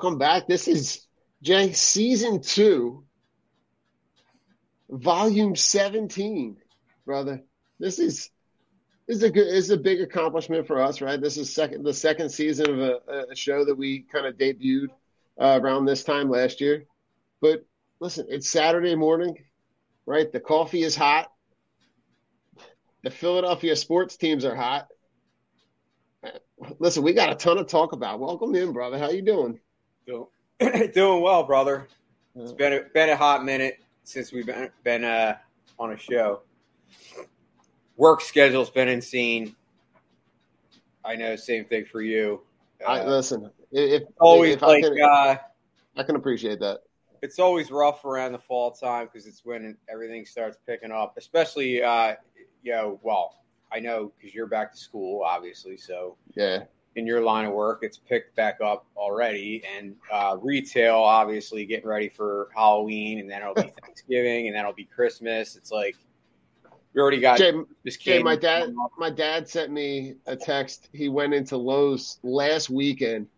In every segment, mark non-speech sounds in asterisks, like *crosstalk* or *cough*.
Welcome back. This is Jay season two, volume 17, brother. This is this is a good this is a big accomplishment for us, right? This is second the second season of a, a show that we kind of debuted uh, around this time last year. But listen, it's Saturday morning, right? The coffee is hot. The Philadelphia sports teams are hot listen, we got a ton of talk about. Welcome in, brother. How you doing? Doing, *clears throat* doing well, brother. It's been a, been a hot minute since we've been, been uh, on a show. Work schedule's been insane. I know, same thing for you. Uh, I listen. If always if like I can, uh, I can appreciate that. It's always rough around the fall time because it's when everything starts picking up, especially uh, you know, well, I know because you're back to school, obviously. So yeah, in your line of work, it's picked back up already, and uh, retail obviously getting ready for Halloween, and then it'll be *laughs* Thanksgiving, and then it'll be Christmas. It's like we already got Jay, this Jay, my dad, my dad sent me a text. He went into Lowe's last weekend,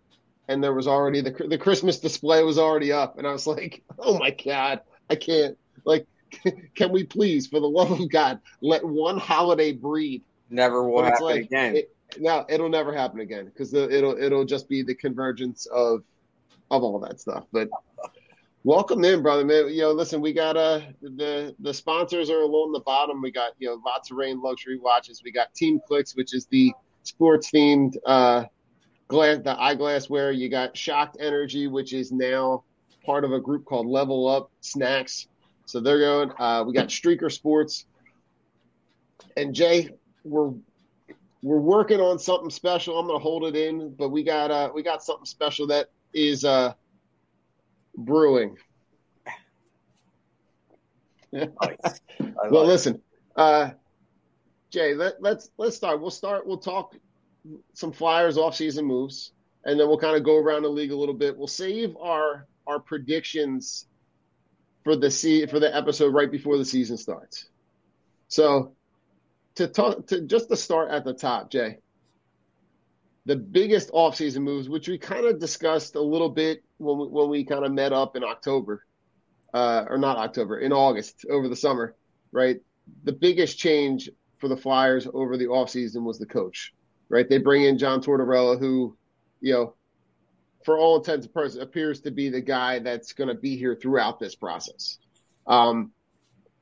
and there was already the the Christmas display was already up, and I was like, oh my god, I can't like. *laughs* Can we please, for the love of God, let one holiday breathe? Never will happen like, again. It, no, it'll never happen again because it'll it'll just be the convergence of of all that stuff. But welcome in, brother man. You know, listen, we got uh the the sponsors are along the bottom. We got you know La Touraine luxury watches. We got Team Clix, which is the sports themed uh glass the eyeglassware. You got Shocked Energy, which is now part of a group called Level Up Snacks. So they're going. Uh, we got Streaker Sports. And Jay, we're we're working on something special. I'm gonna hold it in, but we got uh we got something special that is uh brewing. *laughs* Nice. Well, it. listen, uh, Jay, let, let's let's start. We'll start. We'll talk some Flyers off-season moves, and then we'll kind of go around the league a little bit. We'll save our our predictions for the se- for the episode right before the season starts. So, to talk to just to start at the top, Jay, the biggest off-season moves, which we kind of discussed a little bit when we, when we kind of met up in October, uh, or not October, in August over the summer, right? The biggest change for the Flyers over the offseason was the coach, right? They bring in John Tortorella, who, you know, for all intents and purposes, appears to be the guy that's going to be here throughout this process. Um,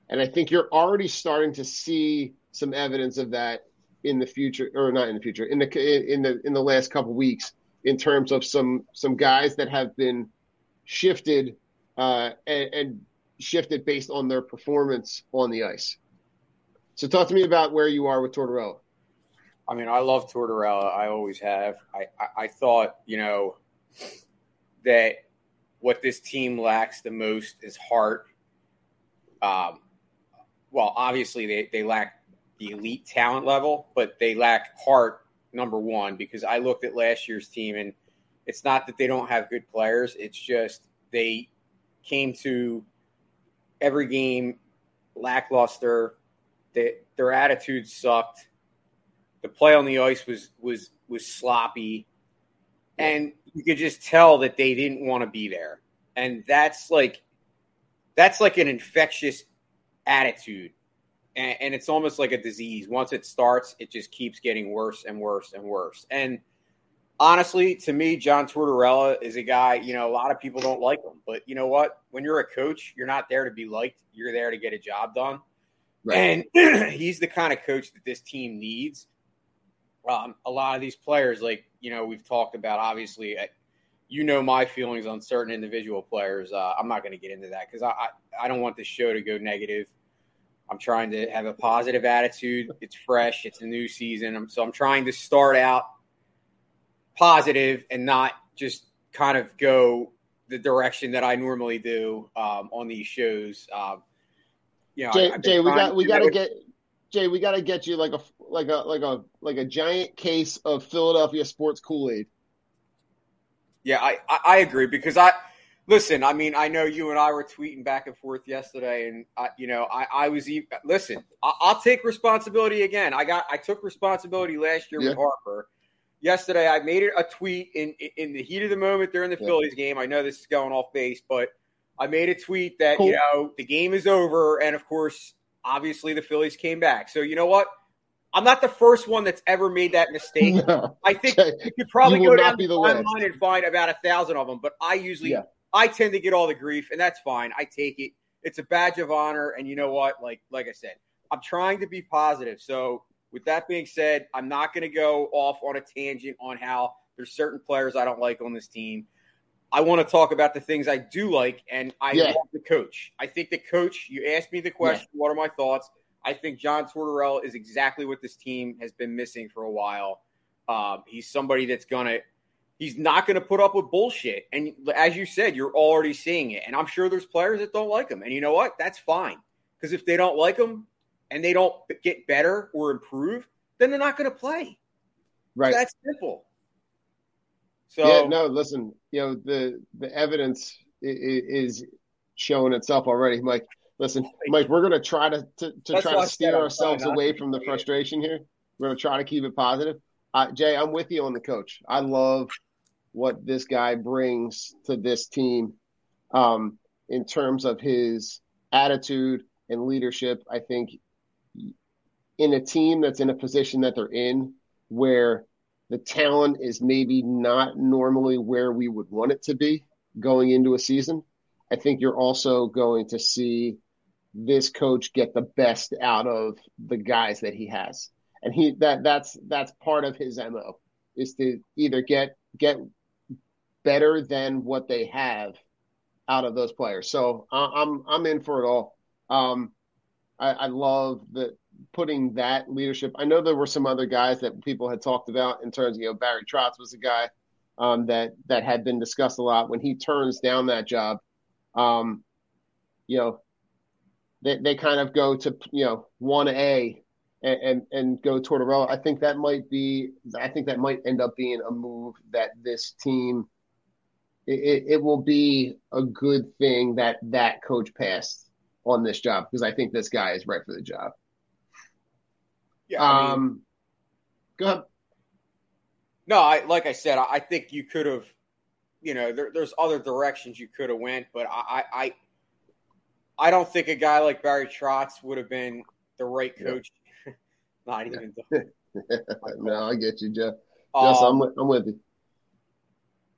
and I think you're already starting to see some evidence of that in the future, or not in the future, in the in the in the last couple weeks, in terms of some some guys that have been shifted uh, and, and shifted based on their performance on the ice. So, talk to me about where you are with Tortorella. I mean, I love Tortorella. I always have. I, I, I thought, you know, that what this team lacks the most is heart. Um, well, obviously they, they lack the elite talent level, but they lack heart, number one, because I looked at last year's team and it's not that they don't have good players. It's just they came to every game lackluster. They, their attitude sucked. The play on the ice was was was sloppy, and you could just tell that they didn't want to be there. And that's like that's like an infectious attitude, and, and it's almost like a disease. Once it starts, it just keeps getting worse and worse and worse. And honestly, to me, John Tortorella is a guy, you know, a lot of people don't like him. But you know what? When you're a coach, you're not there to be liked. You're there to get a job done. And *clears throat* he's the kind of coach that this team needs. Um, a lot of these players, like, you know, we've talked about, obviously, I, you know my feelings on certain individual players. Uh, I'm not going to get into that because I, I, I don't want the show to go negative. I'm trying to have a positive attitude. It's fresh. It's a new season. I'm, so I'm trying to start out positive and not just kind of go the direction that I normally do um, on these shows. Um, you know, Jay, I- I've been Jay we got we to got to get Jay, we got to get you like a like a like a like a giant case of Philadelphia sports Kool Aid. Yeah, I, I, I agree because I listen. I mean, I know you and I were tweeting back and forth yesterday, and I, you know, I, I was even listen. I, I'll take responsibility again. I got I took responsibility last year Yeah. with Harper. Yesterday, I made it a tweet in in the heat of the moment during the Yeah. Phillies game. I know this is going off base, but I made a tweet that Cool. you know the game is over, and of course, obviously, the Phillies came back. So you know what? I'm not the first one that's ever made that mistake. *laughs* No. I think Jay, you could probably You go down the timeline and find about a thousand of them, but I usually Yeah. I tend to get all the grief, and that's fine. I take it. It's a badge of honor, and you know what? Like like I said, I'm trying to be positive. So with that being said, I'm not going to go off on a tangent on how there's certain players I don't like on this team. I want to talk about the things I do like, and I Yeah. love the coach. I think the coach. You asked me the question. What are my thoughts? I think John Tortorella is exactly what this team has been missing for a while. Um, he's somebody that's gonna. He's not going to put up with bullshit. And as you said, you're already seeing it. And I'm sure there's players that don't like him. And you know what? That's fine. Because if they don't like him and they don't get better or improve, then they're not going to play. Right. That's simple. So yeah, no, listen, you know, the the evidence is showing itself already, Mike. Listen, Mike, we're going to try to to, to try to steer ourselves away from the frustration here. We're going to try to keep it positive. Uh, Jay, I'm with you on the coach. I love what this guy brings to this team um, in terms of his attitude and leadership. I think in a team that's in a position that they're in where the talent is maybe not normally where we would want it to be going into a season, I think you're also going to see this coach get the best out of the guys that he has. And he that that's that's part of his MO is to either get get better than what they have out of those players. So I'm I'm in for it all. Um, I, I love the putting that leadership. I know there were some other guys that people had talked about in terms of you know Barry Trotz was a guy um, that that had been discussed a lot when he turns down that job. Um, you know, they they kind of go to you know one A and, and and go Tortorella. I think that might be. I think that might end up being a move that this team. It, it will be a good thing that that coach passed on this job because I think this guy is right for the job. Yeah. I mean, Um, go ahead. no, I like I said, I, I think you could have, you know, there, there's other directions you could have went, but I, I, I, don't think a guy like Barry Trotz would have been the right Yeah. coach. *laughs* Not even. *laughs* no, I get you, Jeff. Yes, I'm Um, with, I'm with you.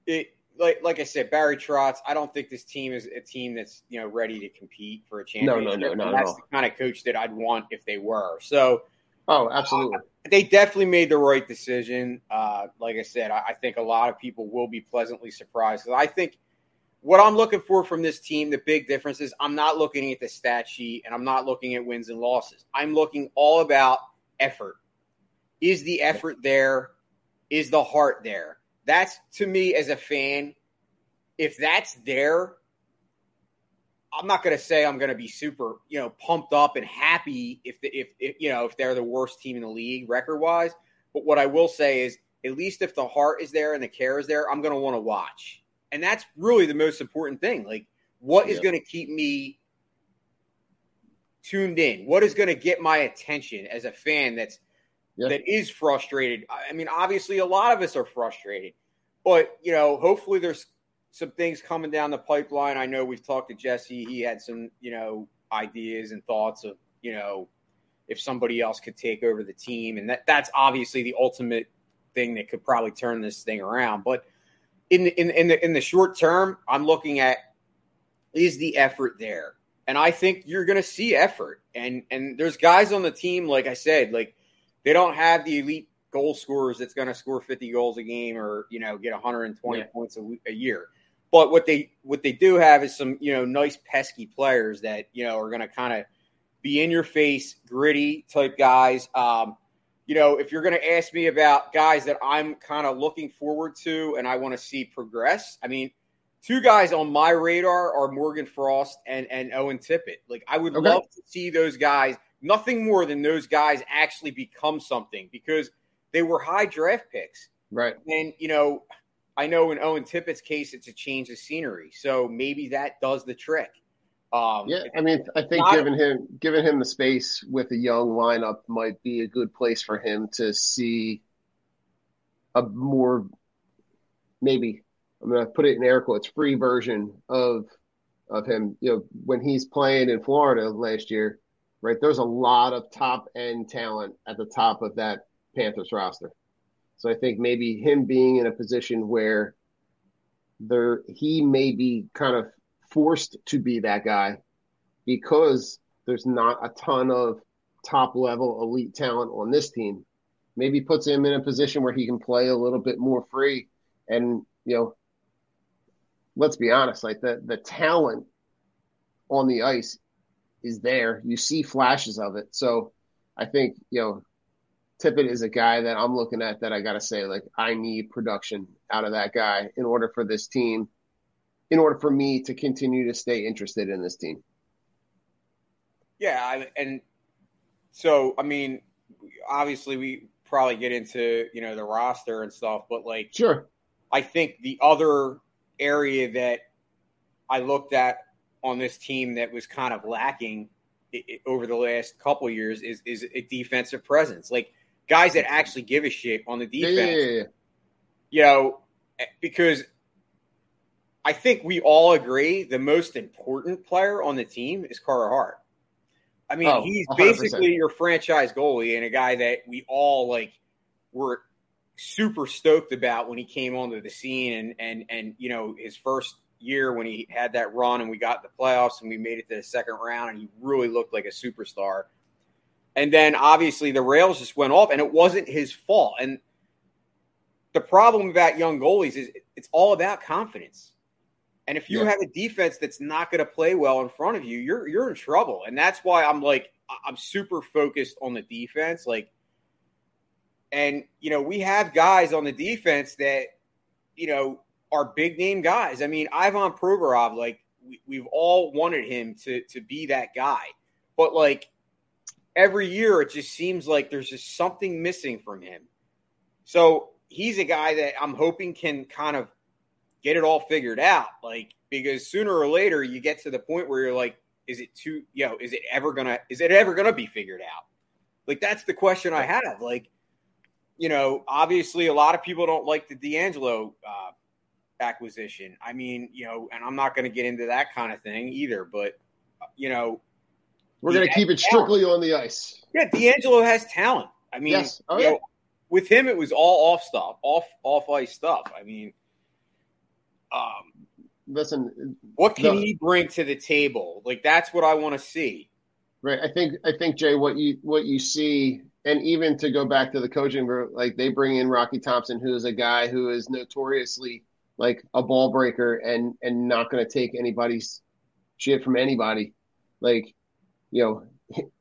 it like like I said, Barry Trotz. I don't think this team is a team that's you know ready to compete for a championship. no, no, no, no. that's all. the kind of coach that I'd want if they were. So Oh, absolutely. they definitely made the right decision. Uh, like I said, I, I think a lot of people will be pleasantly surprised. I think what I'm looking for from this team, the big difference is I'm not looking at the stat sheet and I'm not looking at wins and losses. I'm looking all about effort. Is the effort there? Is the heart there? That's to me as a fan. If that's there, I'm not going to say I'm going to be super, you know, pumped up and happy if, the, if if you know if they're the worst team in the league record wise. But what I will say is, at least if the heart is there and the care is there, I'm going to want to watch, and that's really the most important thing. Like, what is Yeah. going to keep me tuned in? What is going to get my attention as a fan? That's Yeah. that is frustrated. I I mean, obviously, a lot of us are frustrated, but you know, hopefully, there's some things coming down the pipeline. I know we've talked to Jesse; he had some, you know, ideas and thoughts of, you know, if somebody else could take over the team, and that that's obviously the ultimate thing that could probably turn this thing around. But in the, in in the in the short term, I'm looking at is the effort there, and I think you're going to see effort. And and there's guys on the team, like I said, like they don't have the elite goal scorers that's going to score 50 goals a game or you know get 120 Yeah. points a, a year. But what they what they do have is some you know nice pesky players that you know are going to kind of be in your face, gritty type guys. Um, you know, if you're going to ask me about guys that I'm kind of looking forward to and I want to see progress, I mean, two guys on my radar are Morgan Frost and and Owen Tippett. Like I would Okay. love to see those guys. Nothing more than those guys actually become something because they were high draft picks. Right. And you know, I know in Owen Tippett's case, it's a change of scenery, so maybe that does the trick. Um, Yeah, I mean, I think not- giving him giving him the space with a young lineup might be a good place for him to see a more maybe I'm going to put it in air quotes free version of of him. You know, when he's playing in Florida last year, right? There's a lot of top end talent at the top of that Panthers roster. So I think maybe him being in a position where there he may be kind of forced to be that guy because there's not a ton of top level elite talent on this team. Maybe puts him in a position where he can play a little bit more free. And, you know, let's be honest, like the, the talent on the ice is there. You see flashes of it. So I think, you know, Tippett is a guy that I'm looking at that I got to say, like, I need production out of that guy in order for this team, in order for me to continue to stay interested in this team. Yeah, I, and so I mean, obviously we probably get into you know the roster and stuff, but like Sure. I think the other area that I looked at on this team that was kind of lacking over the last couple of years is is a defensive presence, like guys that actually give a shit on the defense. yeah, yeah, yeah. You know, because I think we all agree the most important player on the team is Carter Hart. I mean, Oh, he's 100%. basically your franchise goalie and a guy that we all like were super stoked about when he came onto the scene and and and you know his first year when he had that run and we got the playoffs and we made it to the second round and he really looked like a superstar. And then obviously the rails just went off and it wasn't his fault. And the problem about young goalies is it's all about confidence. And if you Yeah. have a defense that's not going to play well in front of you, you're you're in trouble. And that's why I'm like I'm super focused on the defense. Like, and you know we have guys on the defense that you know are big name guys. I mean, Ivan Provorov, like we, we've all wanted him to to be that guy, but like every year it just seems like there's just something missing from him. So he's a guy that I'm hoping can kind of get it all figured out. Like because sooner or later you get to the point where you're like, is it too you know, is it ever gonna is it ever gonna be figured out? Like that's the question I have. Like, you know, obviously a lot of people don't like the DeAngelo uh, acquisition. I mean, you know, and I'm not going to get into that kind of thing either. But uh, you know, We're going to keep it strictly on the ice. yeah, DeAngelo has talent. I mean, Yes. Oh, yeah. know, with him it was all off stuff, off off ice stuff. I mean, um, Listen, what can he bring to the table? Like that's what I want to see. right? I think I think Jay, what you what you see, and even to go back to the coaching, group, like they bring in Rocky Thomson, who is a guy who is notoriously like a ball breaker and and not going to take anybody's shit from anybody. Like, you know,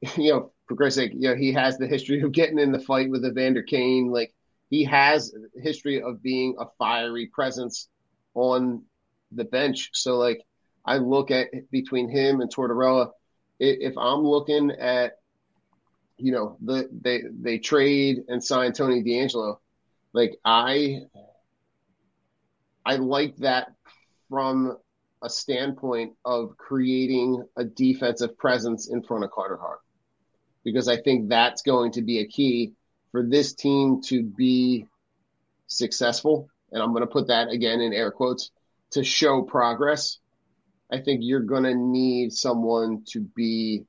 *laughs* you know, for Christ's sake, you know, he has the history of getting in the fight with Evander Kane. Like, he has history of being a fiery presence on the bench. So, like, I look at between him and Tortorella, if I'm looking at, you know, the they they trade and sign Tony DeAngelo, like I I like that from a standpoint of creating a defensive presence in front of Carter Hart. Because I think that's going to be a key for this team to be successful. And I'm going to put that again in air quotes to show progress. I think you're going to need someone to be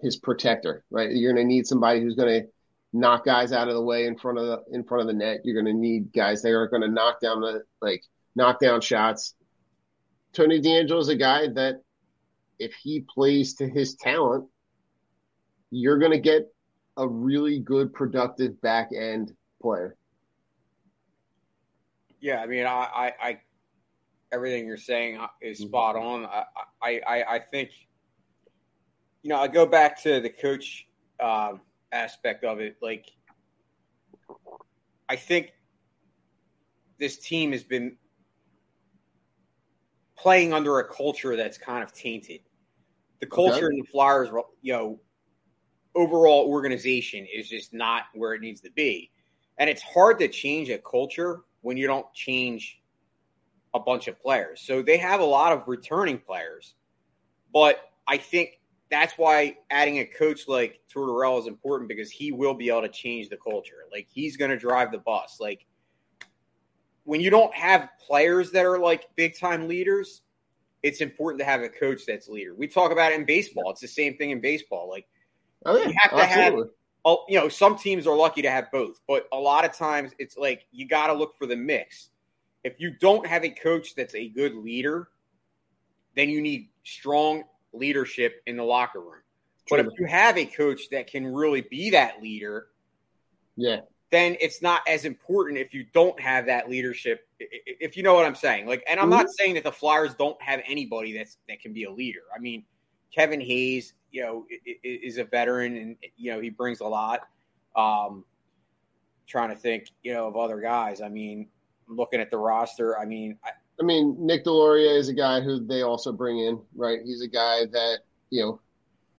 his protector, right? You're going to need somebody who's going to knock guys out of the way in front of the in front of the net. You're going to need guys that are going to knock down the like knock down shots. Tony DeAngelo is a guy that if he plays to his talent, you're going to get a really good productive back end player. Yeah, I mean, I, I, I everything you're saying is spot on. I, I, I, I think, you know, I go back to the coach um, aspect of it. Like, I think this team has been playing under a culture that's kind of tainted. The culture Okay. in the Flyers, you know, overall organization is just not where it needs to be. And it's hard to change a culture when you don't change a bunch of players. So they have a lot of returning players. But I think that's why adding a coach like Tortorella is important because he will be able to change the culture. Like he's going to drive the bus. Like when you don't have players that are like big time leaders, it's important to have a coach that's leader. We talk about it in baseball. It's the same thing in baseball. Like Oh yeah, You have to have- absolutely. oh, you know, some teams are lucky to have both, but a lot of times it's like you got to look for the mix. If you don't have a coach that's a good leader, then you need strong leadership in the locker room. But if you have a coach that can really be that leader, yeah, then it's not as important if you don't have that leadership. If you know what I'm saying, like, and I'm not saying that the Flyers don't have anybody that's that can be a leader. I mean, Kevin Hayes, you know, is a veteran, and you know he brings a lot. Um, trying to think, you know, of other guys. I mean, looking at the roster, I mean, I, I mean, Nick Deslauriers is a guy who they also bring in, right? He's a guy that, you know,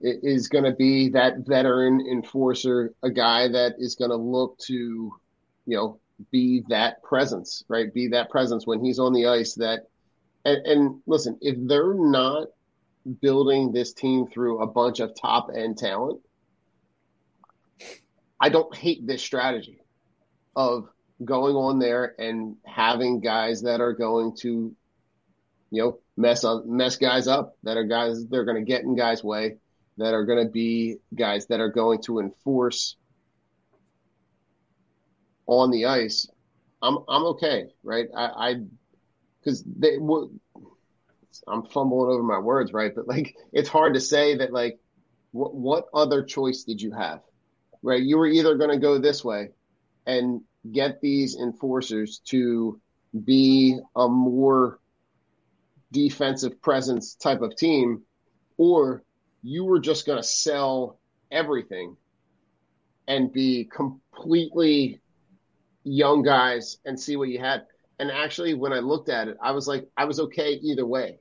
is going to be that veteran enforcer, a guy that is going to look to, you know, be that presence, right? Be that presence when he's on the ice. That and, and listen, if they're not building this team through a bunch of top end talent, I don't hate this strategy of going on there and having guys that are going to, you know, mess up, mess guys up. That are guys they're going to get in guys' way that are going to be guys that are going to enforce on the ice, I'm I'm okay, right? I because they I'm fumbling over my words, right? But like, it's hard to say that like, what what other choice did you have, right? You were either going to go this way, and get these enforcers to be a more defensive presence type of team, or you were just going to sell everything and be completely young guys and see what you had. And actually, when I looked at it, I was like, I was okay either way.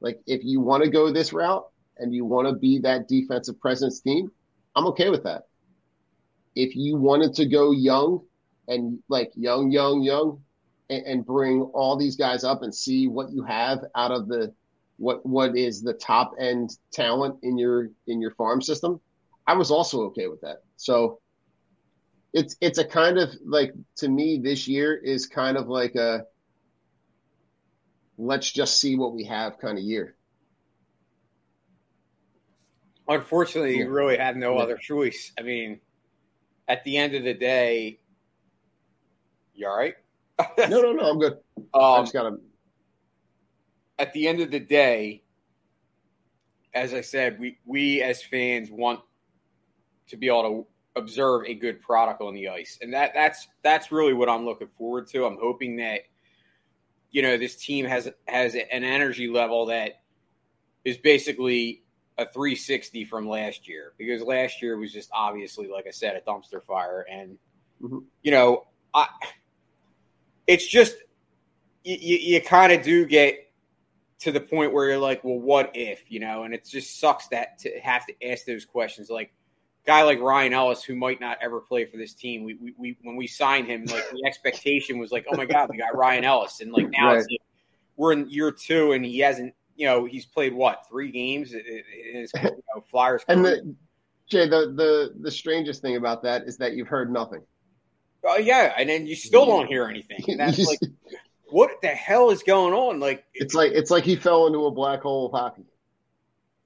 Like, if you want to go this route and you want to be that defensive presence team, I'm okay with that. If you wanted to go young and like young, young, young, and, and bring all these guys up and see what you have out of the what what is the top end talent in your in your farm system, I was also okay with that. So it's it's a kind of like to me this year is kind of like a let's just see what we have kind of year. Unfortunately, you really had no other choice. I mean, at the end of the day, you all right? no, no, no, I'm good. *laughs* Um, I just gotta at the end of the day, as I said, we we as fans want to be able to observe a good product on the ice, and that that's that's really what I'm looking forward to. I'm hoping that you know this team has has an energy level that is basically a 360 from last year because last year was just obviously like I said a dumpster fire, and mm-hmm. you know I it's just you, you, you kind of do get to the point where you're like, well, what if, you know? And it just sucks that to have to ask those questions. Like, guy like Ryan Ellis, who might not ever play for this team, we, we, we when we signed him, like the expectation was like, oh my god, we got Ryan Ellis, and like now right. it's like, we're in year two, and he hasn't, you know, he's played what three games in his you know, Flyers. and the, Jay, the the the strangest thing about that is that you've heard nothing. Oh yeah, and then you still don't hear anything. *laughs* And that's like what the hell is going on? Like it's like it's like he fell into a black hole of hockey.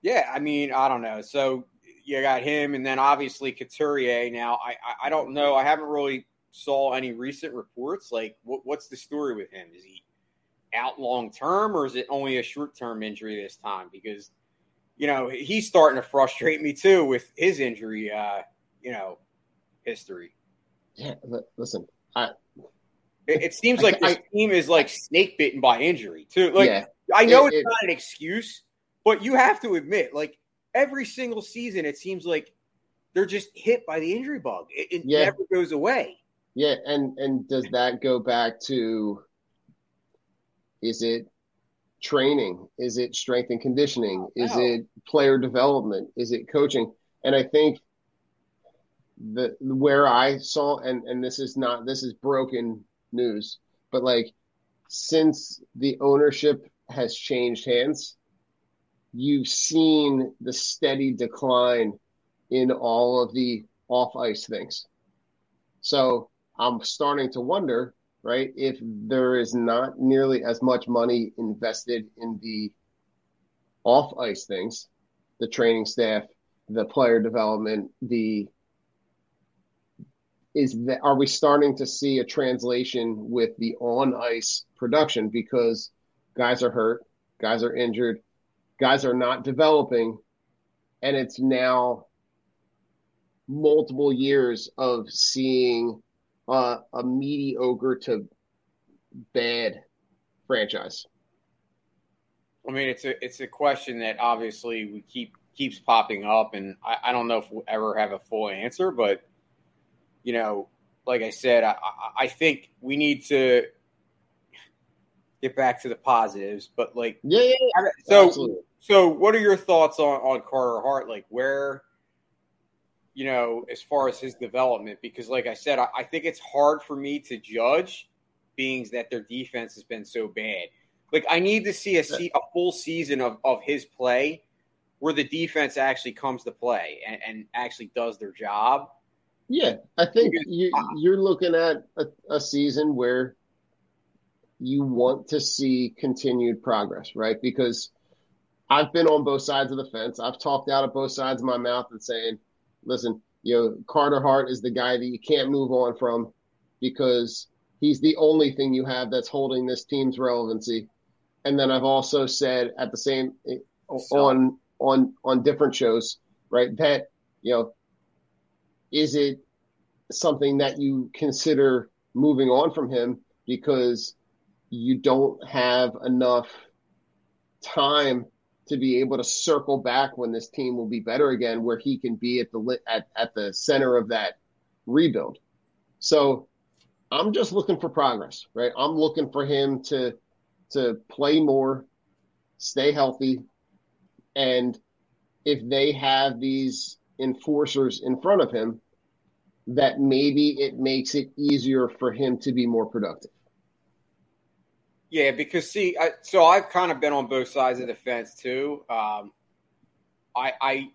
Yeah, I mean, I don't know. So you got him, and then obviously Couturier. Now, I, I, I don't know. I haven't really saw any recent reports. Like, what, what's the story with him? Is he out long term, or is it only a short term injury this time? Because you know he's starting to frustrate me too with his injury. Uh, you know, history. Yeah, listen, I it, it seems like I, this I, team is like snake bitten by injury too. Like yeah, I know it, it's it, not an excuse, but you have to admit, like every single season, it seems like they're just hit by the injury bug. It, it yeah. never goes away. Yeah, and and does that go back to? Is it training? Is it strength and conditioning? Oh, is it player development? Is it coaching? And I think the where I saw and and this is not this is broken news, but like since the ownership has changed hands, you've seen the steady decline in all of the off ice things. So I'm starting to wonder, right, if there is not nearly as much money invested in the off ice things, the training staff, the player development, the is that are we starting to see a translation with the on ice production because guys are hurt, guys are injured, guys are not developing and it's now multiple years of seeing uh, a mediocre to bad franchise. I mean, it's a it's a question that obviously we keep keeps popping up, and I, I don't know if we'll ever have a full answer, but you know, like I said, I, I think we need to get back to the positives, but like, yeah, yeah, yeah. so Absolutely. so what are your thoughts on on Carter Hart? Like, where you know, as far as his development, because like I said, I, I think it's hard for me to judge, being that their defense has been so bad. Like I need to see a, see, a full season of, of his play where the defense actually comes to play and, and actually does their job. Yeah, I think you, you're looking at a, a season where you want to see continued progress, right? Because I've been on both sides of the fence. I've talked out of both sides of my mouth and saying, listen, you know, Carter Hart is the guy that you can't move on from because he's the only thing you have that's holding this team's relevancy and then I've also said at the same eh, on on on different shows, right? That you know, is it something that you consider moving on from him because you don't have enough time to be able to circle back when this team will be better again, where he can be at the at at the center of that rebuild. So I'm just looking for progress, right? I'm looking for him to to play more, stay healthy, and if they have these enforcers in front of him, that maybe it makes it easier for him to be more productive. Yeah, because see, I, so I've kind of been on both sides of the fence too. Um, I, I,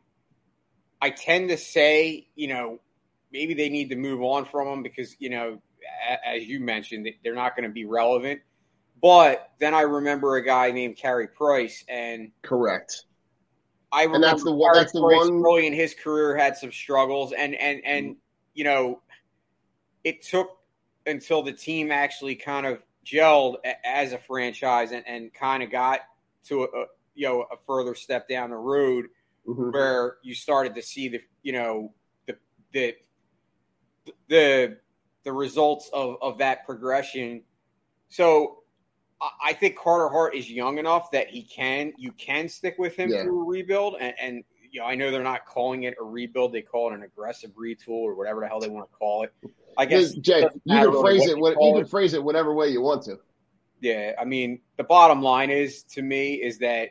I tend to say, you know, maybe they need to move on from him because, you know, as you mentioned, they're not going to be relevant. But then I remember a guy named Carey Price, and correct. I remember and that's the, one, that's the one early in his career had some struggles, and and and mm. you know, it took until the team actually kind of gelled as a franchise and, and kind of got to a, a, you know a further step down the road mm-hmm. where you started to see the you know the the the the results of of that progression. So I think Carter Hart is young enough that he can you can stick with him yeah. through a rebuild, and, and, you know I know they're not calling it a rebuild; they call it an aggressive retool or whatever the hell they want to call it. I guess Jay, you can phrase it. What, you can it. phrase it whatever way you want to. Yeah, I mean the bottom line is to me is that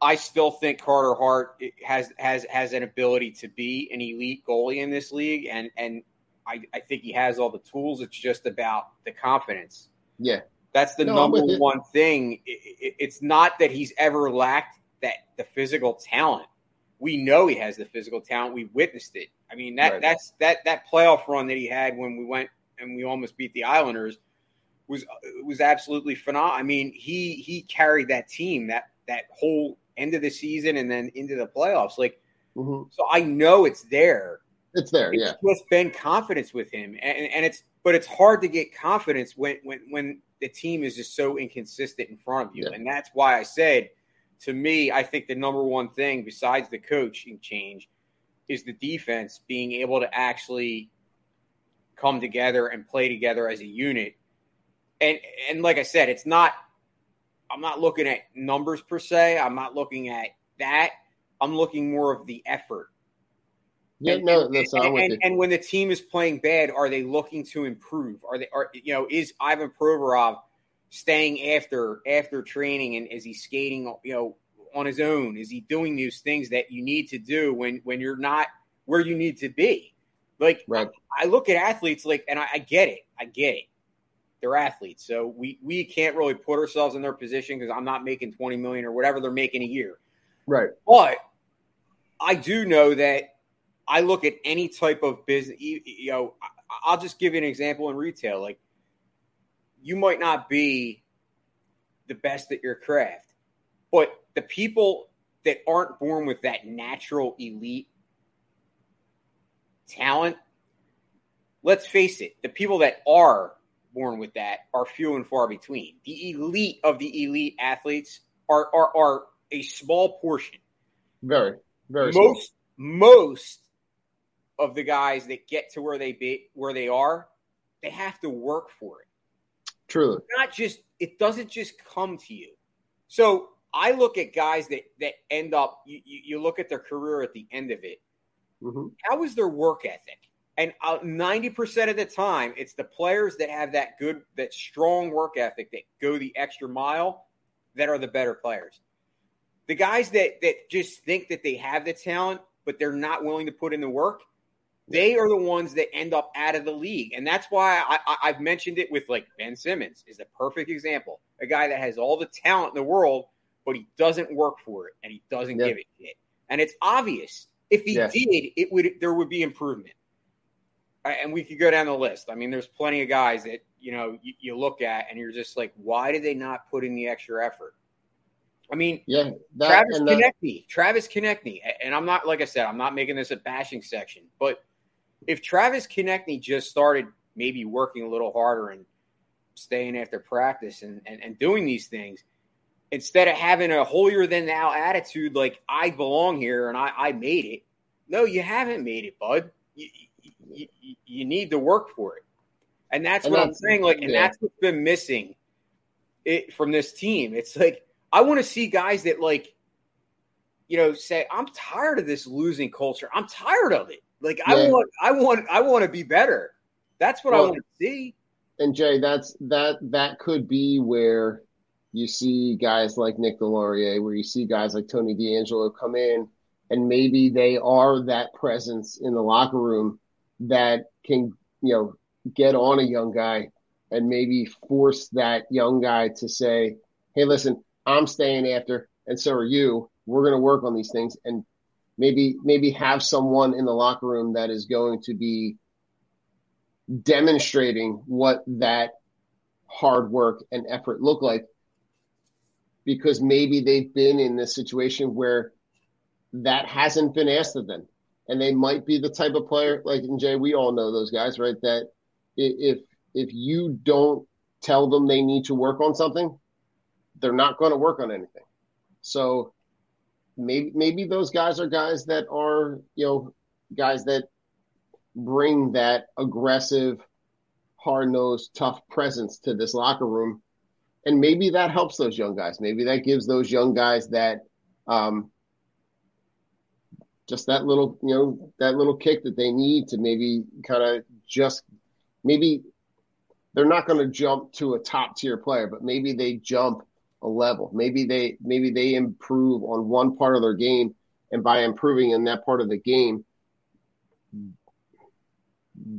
I still think Carter Hart eh, has has has an ability to be an elite goalie in this league, and and I, I think he has all the tools. It's just about the confidence. Yeah. That's the no, number one thing. it's not that he's ever lacked that the physical talent. We know he has the physical talent. We witnessed it. I mean that right. that's that that playoff run that he had when we went and we almost beat the Islanders was was absolutely phenomenal. I mean he he carried that team that that whole end of the season and then into the playoffs. Like mm-hmm. so, I know it's there. It's there. It's yeah, just been confidence with him, and, and it's but it's hard to get confidence when when when the team is just so inconsistent in front of you. Yeah. And that's why I said, to me, I think the number one thing besides the coaching change is the defense being able to actually come together and play together as a unit. And and like I said, it's not I'm not looking at numbers per se. I'm not looking at that. I'm looking more of the effort yeah, and, no, that's and, and, and, when the team is playing bad, are they looking to improve? Are they are you know is Ivan Provorov staying after after training and is he skating you know on his own? Is he doing these things that you need to do when when you're not where you need to be? Like right. I, I look at athletes like, and I, I get it, I get it. They're athletes, so we we can't really put ourselves in their position because I'm not making 20 million or whatever they're making a year. Right. But I do know that I look at any type of business, you, know, I'll just give you an example in retail. Like, you might not be the best at your craft, but the people that aren't born with that natural elite talent, let's face it, the people that are born with that are few and far between. The elite of the elite athletes are, are, are a small portion Very, very most most of the guys that get to where they be where they are, they have to work for it. Truly, It's not just it doesn't just come to you. So I look at guys that that end up. You, you, look at their career at the end of it. hmm How is their work ethic? And uh, ninety percent of the time, it's the players that have that good, that strong work ethic that go the extra mile that are the better players. The guys that that just think that they have the talent, but they're not willing to put in the work, they are the ones that end up out of the league. And that's why I, I, I've mentioned it with like Ben Simmons is a perfect example. A guy that has all the talent in the world, but he doesn't work for it and he doesn't Yeah. give it shit. And it's obvious. If he Yeah. did, it would there would be improvement. Uh, And we could go down the list. I mean, there's plenty of guys that you know you, you look at and you're just like, why did they not put in the extra effort? I mean, Yeah, that Travis that, Konecny, Travis Konecny, and I'm not like I said, I'm not making this a bashing section, but if Travis Konecny just started maybe working a little harder and staying after practice and, and, and doing these things, instead of having a holier than thou attitude like I belong here and I, I made it, no, you haven't made it, bud. You, you, you, need to work for it. And that's And what I'm saying. Like, and yeah. that's what's been missing it from this team. It's like I want to see guys that like, you know, say I'm tired of this losing culture. I'm tired of it. Like I want, I want, I want to be better. That's what I want to see. and Jay, that's that that could be where you see guys like Nick Deslauriers, where you see guys like Tony DeAngelo come in, and maybe they are that presence in the locker room that can, you know, get on a young guy and maybe force that young guy to say, "Hey, listen, I'm staying after, and so are you. We're going to work on these things." And maybe maybe have someone in the locker room that is going to be demonstrating what that hard work and effort look like. Because maybe they've been in this situation where that hasn't been asked of them. And they might be the type of player like and Jay we all know those guys right that if if you don't tell them they need to work on something they're not going to work on anything. So maybe maybe those guys are guys that are you know guys that bring that aggressive, hard nosed, tough presence to this locker room. And maybe that helps those young guys. Maybe that gives those young guys that, um, just that little, you know, that little kick that they need to maybe kind of just maybe they're not going to jump to a top tier player, but maybe they jump a level. Maybe they, maybe they improve on one part of their game. And by improving in that part of the game,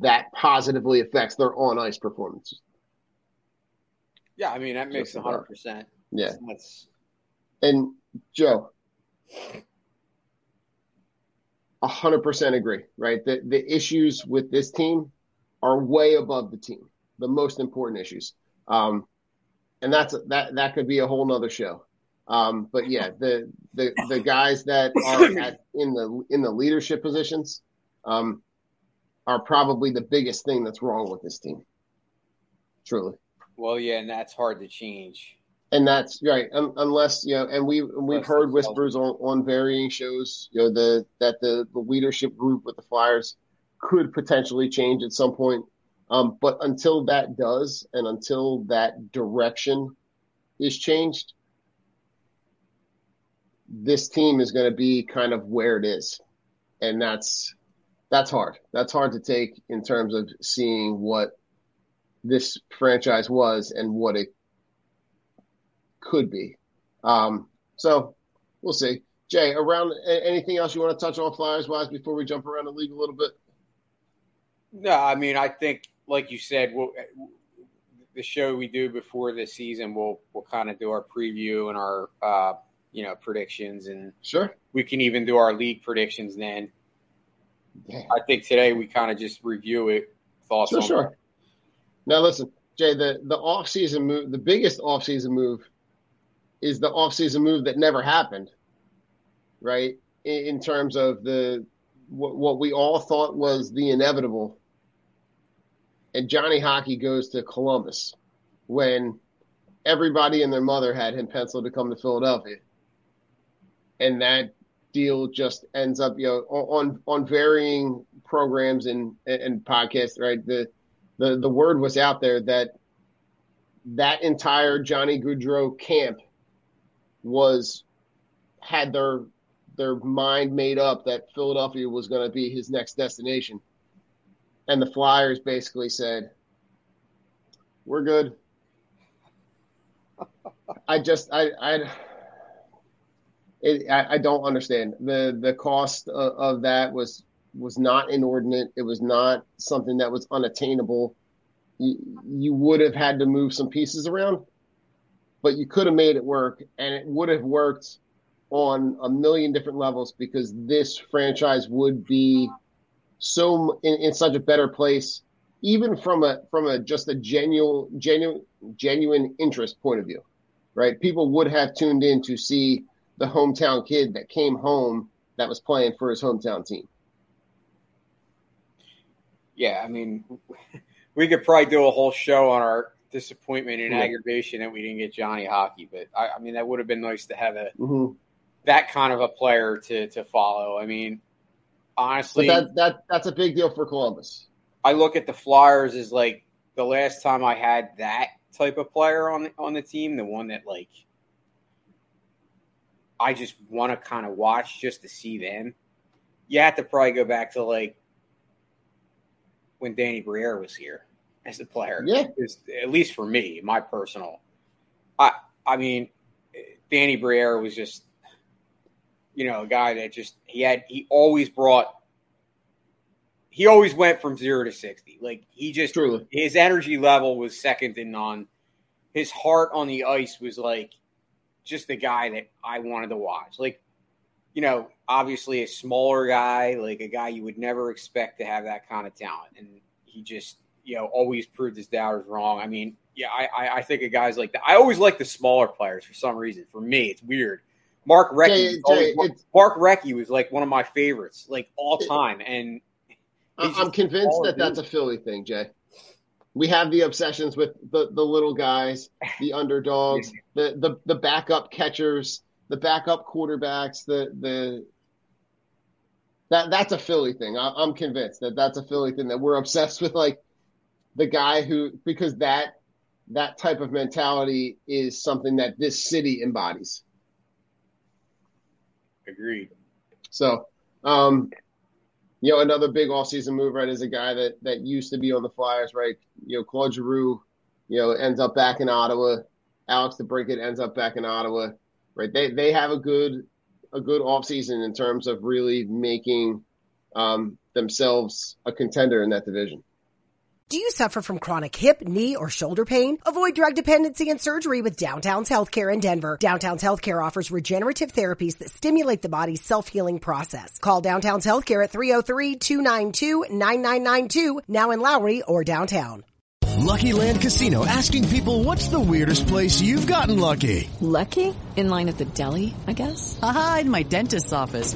that positively affects their on ice performance. Yeah, I mean that makes 100. percent Yeah. That's And Joe, a hundred percent agree, right? The the issues with this team are way above the team, the most important issues. Um, and that's that that could be a whole nother show. Um, but yeah, the the the guys that are *coughs* at in the in the leadership positions um, are probably the biggest thing that's wrong with this team. Truly. well, yeah, and that's hard to change. And that's right, un, unless you know, and we and we've heard whispers on, on varying shows, you know, the that the, the leadership group with the Flyers could potentially change at some point. Um, but until that does, and until that direction is changed, this team is going to be kind of where it is, and that's that's hard. That's hard to take in terms of seeing what this franchise was and what it could be. Um, so we'll see. Jay, around anything else you want to touch on Flyers wise before we jump around the league a little bit? No, I mean I think, like you said, we'll, the show we do before the season, we'll we'll kind of do our preview and our uh, you know predictions, and Sure. we can even do our league predictions then. Yeah. I think today we kind of just review it, thoughts Sure, on sure. Now listen, Jay, the the off season move, the biggest off season move, is the off season move that never happened, right? In, in terms of the what, what we all thought was the inevitable, and Johnny Hockey goes to Columbus when everybody and their mother had him penciled to come to Philadelphia, and that deal just ends up, you know, on on varying programs and and podcasts, right? The the the word was out there that that entire Johnny Gaudreau camp was had their their mind made up that Philadelphia was going to be his next destination. And the Flyers basically said, "We're good." I just I I it, I, don't understand the the cost of, of, that was was not inordinate. It was not something that was unattainable. You, you would have had to move some pieces around, but you could have made it work, and it would have worked on a million different levels because this franchise would be so in, in such a better place, even from a from a just a genuine genuine genuine interest point of view, right? People would have tuned in to see the hometown kid that came home that was playing for his hometown team. Yeah, I mean, we could probably do a whole show on our disappointment and yeah. aggravation that we didn't get Johnny Hockey, but I, I mean, that would have been nice to have a mm-hmm. that kind of a player to to follow. I mean, honestly, but that that that's a big deal for Columbus. I look at the Flyers as like the last time I had that type of player on the, on the team, the one that like I just want to kind of watch just to see them. You have to probably go back to like when Danny Briere was here as a player. Yeah, at least for me, my personal. I I mean, Danny Briere was just, you know, a guy that just he had he always brought. He always went from zero to sixty. Like he just Truly. his energy level was second to none. His heart on the ice was like just the guy that I wanted to watch. Like, you know, obviously a smaller guy, like a guy you would never expect to have that kind of talent. And he just, you know, always proved his doubters wrong. I mean, yeah, I, I think of guys like that. I always like the smaller players for some reason. For me, it's weird. Mark Recchi, Jay, Jay, always, Mark Recchi was like one of my favorites, like all time. And I'm convinced that that's a Philly thing, Jay we have the obsessions with the, the little guys, the *laughs* underdogs, the, the the backup catchers, the backup quarterbacks, the the that that's a Philly thing. I, I'm convinced that that's a Philly thing that we're obsessed with, like the guy who because that that type of mentality is something that this city embodies. Agreed. So, um, you know, another big offseason move, right, is a guy that that used to be on the Flyers, right? You know, Claude Giroux, you know, ends up back in Ottawa. Alex DeBrincat ends up back in Ottawa, right? They they have a good a good offseason in terms of really making um, themselves a contender in that division. Do you suffer from chronic hip, knee, or shoulder pain? Avoid drug dependency and surgery with Downtown's Healthcare in Denver. Downtown's Healthcare offers regenerative therapies that stimulate the body's self-healing process. Call Downtown's Healthcare at 303-292-9992, now in Lowry or downtown. Lucky Land Casino asking people what's the weirdest place you've gotten lucky? Lucky? In line at the deli, I guess? Aha, in my dentist's office.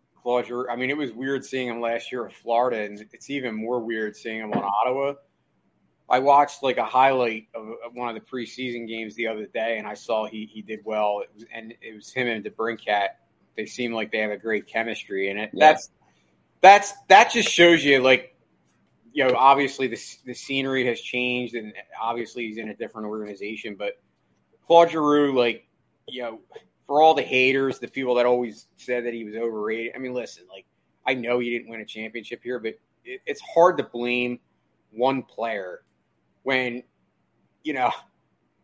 Claude. I mean, it was weird seeing him last year at Florida, and it's even more weird seeing him on Ottawa. I watched like a highlight of one of the preseason games the other day, and I saw he he did well. It was, and it was him and DeBrincat. They seem like they have a great chemistry, and it yeah. that's that's that just shows you like you know obviously the the scenery has changed, and obviously he's in a different organization, but Claude Giroux, like you know for all the haters, the people that always said that he was overrated. I mean, listen, like I know he didn't win a championship here, but it, it's hard to blame one player when you know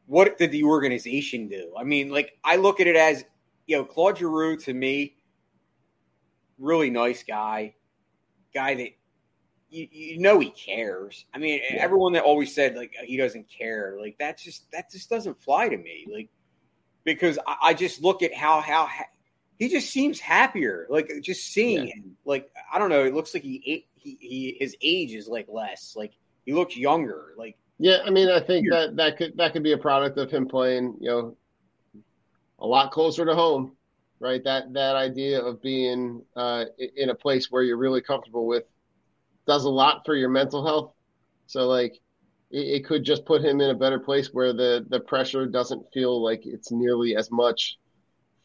what did the organization do? I mean, like I look at it as you know, Claude Giroux to me, really nice guy, guy that you, you know he cares. I mean, yeah. everyone that always said like he doesn't care, like that just that just doesn't fly to me. Like because I, I just look at how how ha- he just seems happier. Like just seeing yeah. him, like I don't know, it looks like he he, he his age is like less. Like he looks younger. Like yeah, I mean, I think that that could that could be a product of him playing, you know, a lot closer to home, right? That that idea of being uh, in a place where you're really comfortable with does a lot for your mental health. So like, it, it could just put him in a better place where the the pressure doesn't feel like it's nearly as much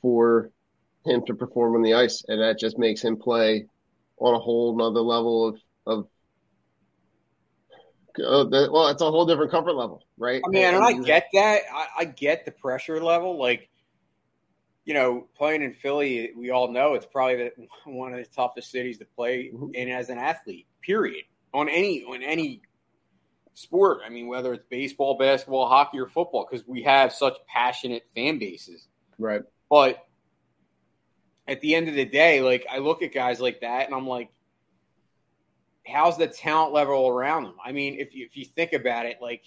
for him to perform on the ice, and that just makes him play on a whole nother level of of uh, well, it's a whole different comfort level, right? I mean, and I get that. I, I, get the pressure level. Like, you know, playing in Philly, we all know it's probably the, one of the toughest cities to play mm-hmm. in as an athlete. Period. On any on any sport. I mean, whether it's baseball, basketball, hockey, or football, because we have such passionate fan bases. Right. But at the end of the day, like I look at guys like that, and I'm like, how's the talent level around them? I mean, if you, if you think about it, like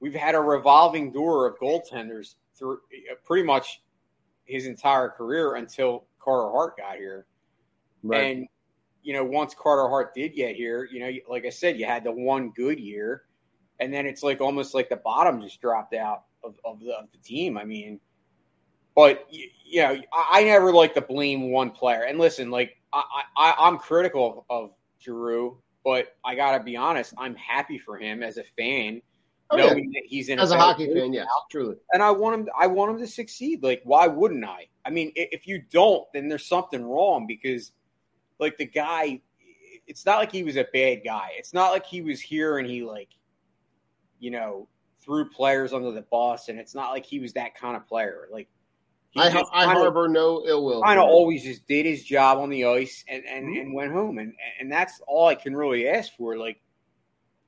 we've had a revolving door of goaltenders through uh, pretty much his entire career until Carter Hart got here. Right. And you know, once Carter Hart did get here, you know, like I said, you had the one good year, and then it's like almost like the bottom just dropped out of, of, the, of the team. I mean, but you know, I, I never like to blame one player. And listen, like I, I I'm critical of, of Giroux, but I gotta be honest, I'm happy for him as a fan. Oh, knowing yeah. that he's in as a, a hockey fan, yeah, truly. And I want him. I want him to succeed. Like, why wouldn't I? I mean, if you don't, then there's something wrong because, like, the guy. It's not like he was a bad guy. It's not like he was here and he like, you know, threw players under the bus, and it's not like he was that kind of player. Like, I, I harbor no ill will. Kind of always just did his job on the ice and and, mm-hmm. and went home, and and that's all I can really ask for. Like,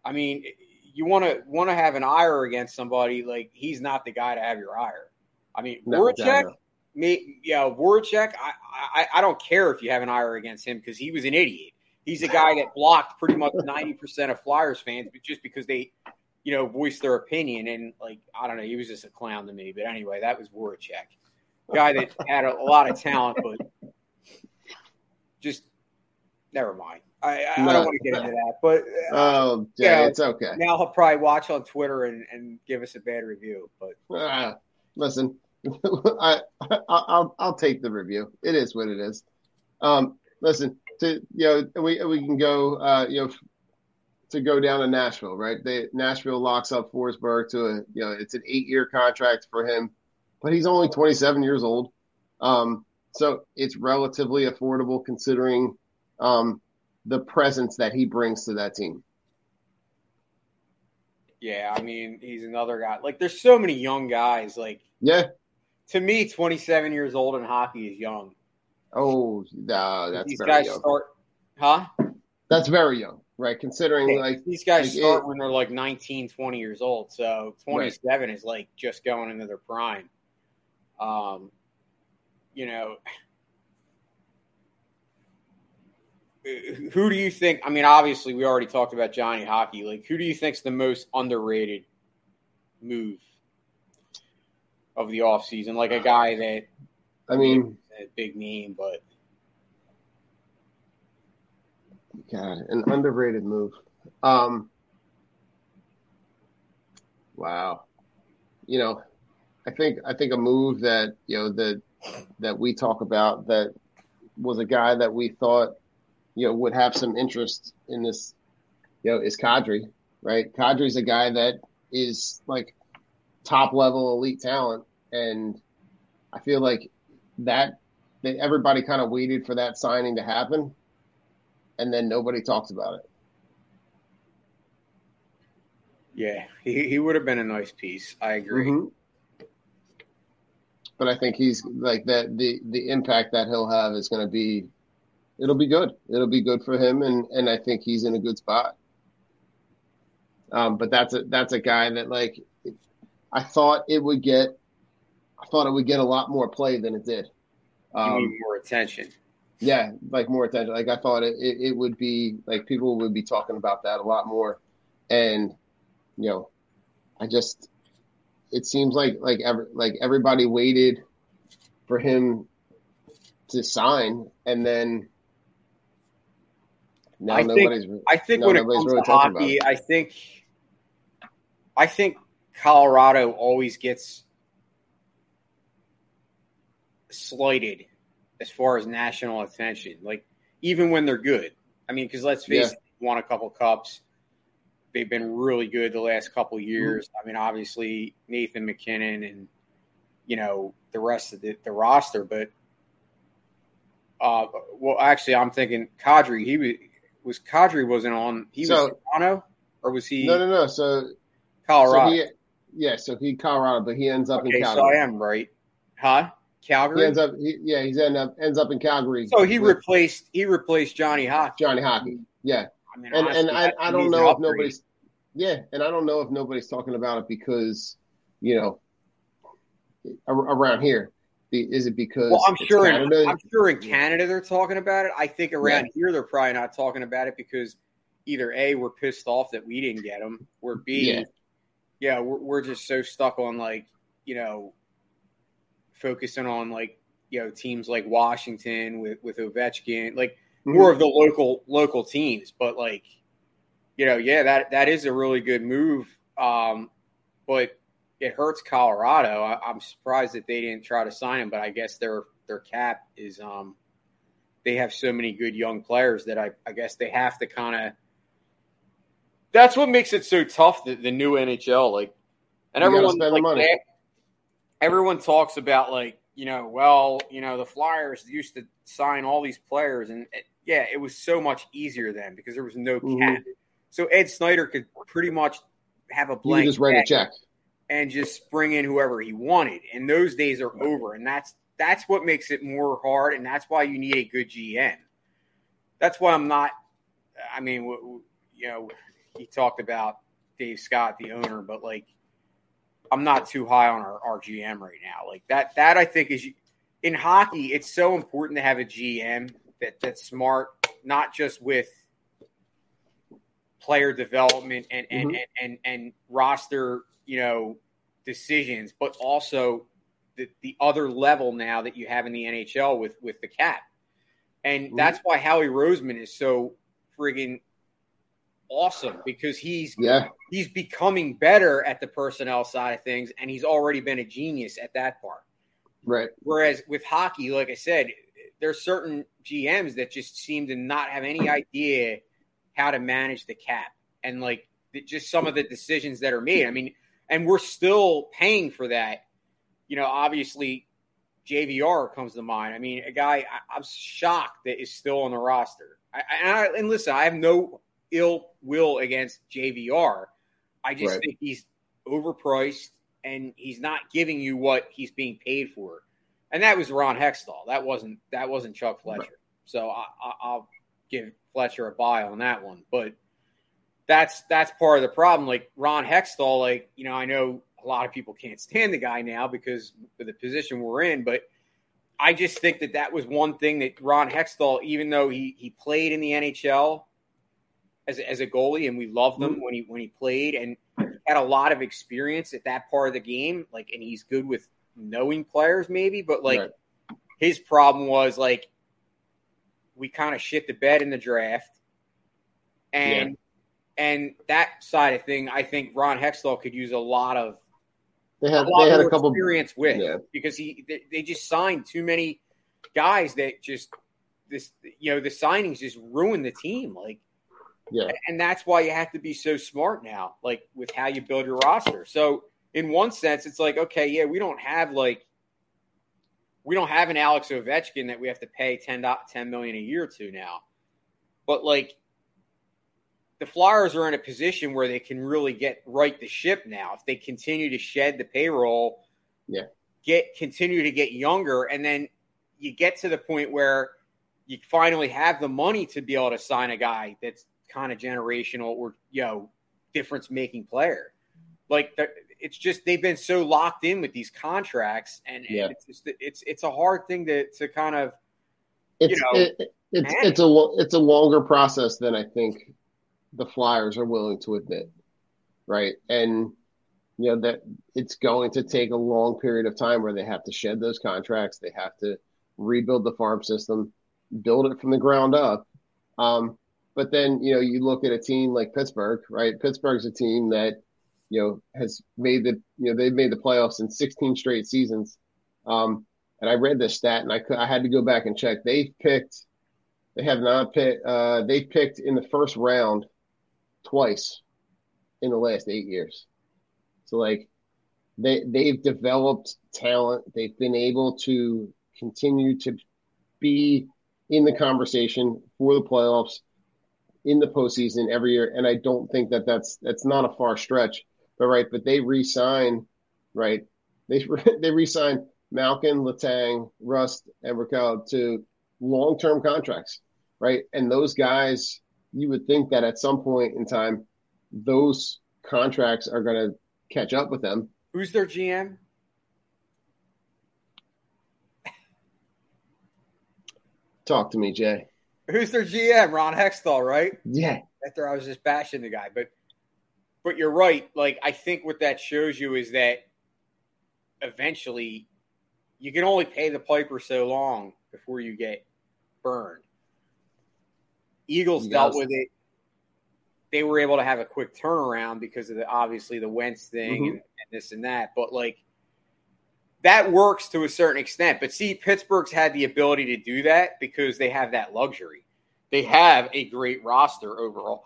I mean, you want to want to have an ire against somebody, like he's not the guy to have your ire. I mean, no, Voracek, me, yeah, Voracek. I, I I don't care if you have an ire against him because he was an idiot. He's a guy that blocked pretty much ninety percent of Flyers fans, but just because they you know, voiced their opinion. And like, I don't know, he was just a clown to me. But anyway, that was Voracek guy that had a, a lot of talent, but just never mind. I, I, no. I don't want to get into that, but uh, oh, yeah, you know, it's okay. Now he'll probably watch on Twitter and, and give us a bad review. But uh, listen, I, I will I'll take the review. It is what it is. Um, listen, to you know, we we can go, uh, you know, to go down to Nashville, right? They Nashville locks up Forsberg to a, you know, it's an eight year contract for him but he's only 27 years old. Um, so it's relatively affordable considering um, the presence that he brings to that team. Yeah, I mean, he's another guy. Like, there's so many young guys. Like, yeah, to me, 27 years old in hockey is young. Oh, that's these guys young. start, huh? That's very young, right? Considering yeah, like these guys like, start it, when they're like 19, 20 years old. So 27 right. is like just going into their prime. Um, you know, who do you think? I mean, obviously, we already talked about Johnny Hockey. Like, who do you think's the most underrated move of the offseason? Like a guy that, I mean, a big name, but God, an underrated move. Um, wow, you know, I think I think a move that you know that that we talk about that was a guy that we thought you know would have some interest in this you know is Kadri, right? Kadri's a guy that is like top level elite talent and I feel like that that everybody kind of waited for that signing to happen and then nobody talks about it. Yeah, he, he would have been a nice piece. I agree. Mm-hmm but I think he's like that. The the impact that he'll have is going to be, it'll be good. It'll be good for him, and and I think he's in a good spot. Um, but that's a that's a guy that like, I thought it would get, I thought it would get a lot more play than it did. Um, more attention. Yeah, like more attention. Like I thought it, it, it would be like people would be talking about that a lot more, and you know, I just it seems like like every, like everybody waited for him to sign, and then Now I nobody's. think, I think when it comes really to hockey. I think I think Colorado always gets slighted as far as national attention. Like even when they're good. I mean, because let's face Yeah. it, won a couple cups. They've been really good the last couple Mm-hmm. years. I mean, obviously Nathan MacKinnon and you know the rest of the, the roster, but uh, well, actually, I'm thinking Kadri. He was was Kadri wasn't on. He So- was Toronto, or was he No, no, no. So Colorado? So he, yeah, so he Colorado, but he ends up okay, in so I am right, huh? He Calgary. ends up, he, yeah, he's end up ends up in Calgary. so he with replaced he replaced Johnny Hockey. Johnny Hockey. Yeah, I mean, and honestly, and I, I don't know if nobody's, yeah, and I don't know if nobody's talking about it because, you know, around here is it because Well, I'm sure. In, Canada? I'm sure in Canada they're talking about it. I think around here they're probably not talking about it because either a we're pissed off that we didn't get them, or b Yeah. Yeah, we're, we're just so stuck on like you know focusing on like you know teams like Washington with with Ovechkin, like Mhm. more of the local local teams. But like you know, yeah, that that is a really good move. Um, but it hurts Colorado. I, I'm surprised that they didn't try to sign him, but I guess their their cap is um they have so many good young players that I, I guess they have to kind of. That's what makes it so tough. The, the new NHL, like, and You everyone like they- everyone talks about like you know, well, you know, the Flyers used to sign all these players, and it, yeah, it was so much easier then because there was no Mhm. cap. So Ed Snider could pretty much have a blank just write a check and just bring in whoever he wanted. And those days are over. And that's that's what makes it more hard. And that's why you need a good GM. That's why I'm not. I mean, you know, he talked about Dave Scott, the owner, but like, I'm not too high on our, our GM right now. Like that. That I think is in hockey. It's so important to have a GM that that's smart, not just with player development and and, Mhm. and, and and roster, you know, decisions, but also the, the other level now that you have in the NHL with with the cap. And Mhm. that's why Howie Roseman is so friggin' awesome because he's Yeah, he's becoming better at the personnel side of things and he's already been a genius at that part. right. Whereas with hockey, like I said, there's certain GMs that just seem to not have any idea how to manage the cap and like just some of the decisions that are made. I mean, and we're still paying for that. You know, obviously, JVR comes to mind. I mean, a guy I, I'm shocked that is still on the roster. I, and, I, and listen, I have no ill will against JVR. I just Right. think he's overpriced and he's not giving you what he's being paid for. And that was Ron Hextall. That wasn't that wasn't Chuck Fletcher. So I, I, I'll give Fletcher a buy on that one. But that's that's part of the problem. Like Ron Hextall, like you know, I know a lot of people can't stand the guy now because of the position we're in, but I just think that that was one thing that Ron Hextall, even though he he played in the NHL as a, as a goalie, and we loved him mm-hmm. when he when he played, and had a lot of experience at that part of the game. Like, and he's good with knowing players, maybe, but like Right. his problem was like we kind of shit the bed in the draft, and and that side of thing, I think Ron Hextall could use a lot of They had a lot they had a couple. experience with Yeah. because he they, they just signed too many guys that just this you know the signings just ruined the team like Yeah, and that's why you have to be so smart now like with how you build your roster. So in one sense it's like okay yeah we don't have like we don't have an Alex Ovechkin that we have to pay 10, 10 million a year to now. But like the Flyers are in a position where they can really get right the ship now. If they continue to shed the payroll Yeah. get continue to get younger and then you get to the point where you finally have the money to be able to sign a guy that's kind of generational or you know difference making player like the- it's just they've been so locked in with these contracts and, and Yeah. it's, just, it's it's a hard thing to to kind of it's know, it, it's it's a it's a longer process than I think the Flyers are willing to admit, right? And you know that it's going to take a long period of time where they have to shed those contracts, they have to rebuild the farm system, build it from the ground up. Um, but then you know you look at a team like Pittsburgh, right? Pittsburgh's a team that you know has made the you know they've made the playoffs in 16 straight seasons. Um, and I read this stat, and I could, I had to go back and check. They picked, they have not picked, uh, they picked in the first round twice in the last eight years. So like they they've developed talent. They've been able to continue to be in the conversation for the playoffs in the postseason every year, and I don't think that that's that's not a far stretch. But right, but they re-sign, right? They *laughs* they re-sign Malkin, Letang, Rust, and Rakell to long-term contracts, right? And those guys, you would think that at some point in time, those contracts are going to catch up with them. Who's their GM? Talk to me, Jay. Who's their GM? Ron Hextall, right? Yeah. After I was just bashing the guy, but but you're right. Like I think what that shows you is that eventually you can only pay the piper so long before you get burned. Eagles dealt with it. They were able to have a quick turnaround because of the obviously the Wentz thing Mhm. and, and this and that. But like that works to a certain extent. But see, Pittsburgh's had the ability to do that because they have that luxury. They have a great roster overall.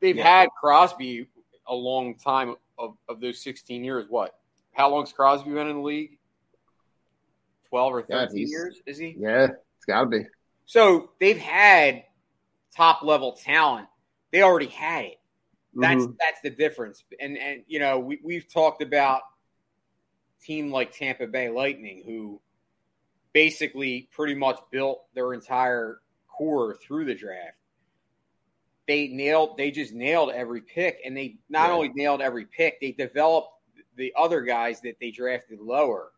They've Yeah. had Crosby a long time of, of those 16 years. What? How long's Crosby been in the league? 12 or 13 he's- years, is he? Yeah, it's got to be. So they've had top level talent. They already had it. That's Mhm. that's the difference. And and you know we we've talked about team like Tampa Bay Lightning who basically pretty much built their entire core through the draft. They nailed they just nailed every pick and they not Yeah. only nailed every pick, they developed the other guys that they drafted lower.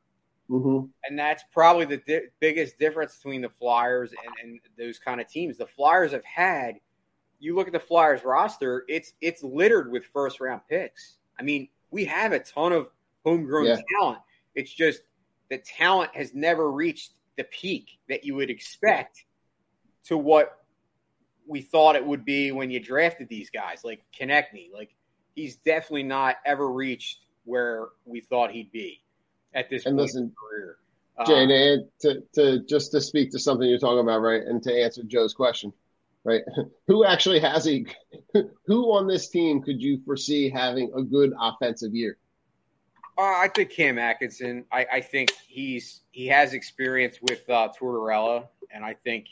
Mhm. And that's probably the di- biggest difference between the Flyers and, and those kind of teams. The Flyers have had, you look at the Flyers roster, it's it's littered with first round picks. I mean, we have a ton of homegrown Yeah. talent. It's just the talent has never reached the peak that you would expect to what we thought it would be when you drafted these guys, like Konecny. Like he's definitely not ever reached where we thought he'd be at this And point listen, in his career. Jay, Um, to, to to just to speak to something you're talking about, right, and to answer Joe's question, right? *laughs* Who actually has a *laughs* who on this team could you foresee having a good offensive year? Uh, I think Cam Atkinson. I, I think he's he has experience with uh, Tortorella, and I think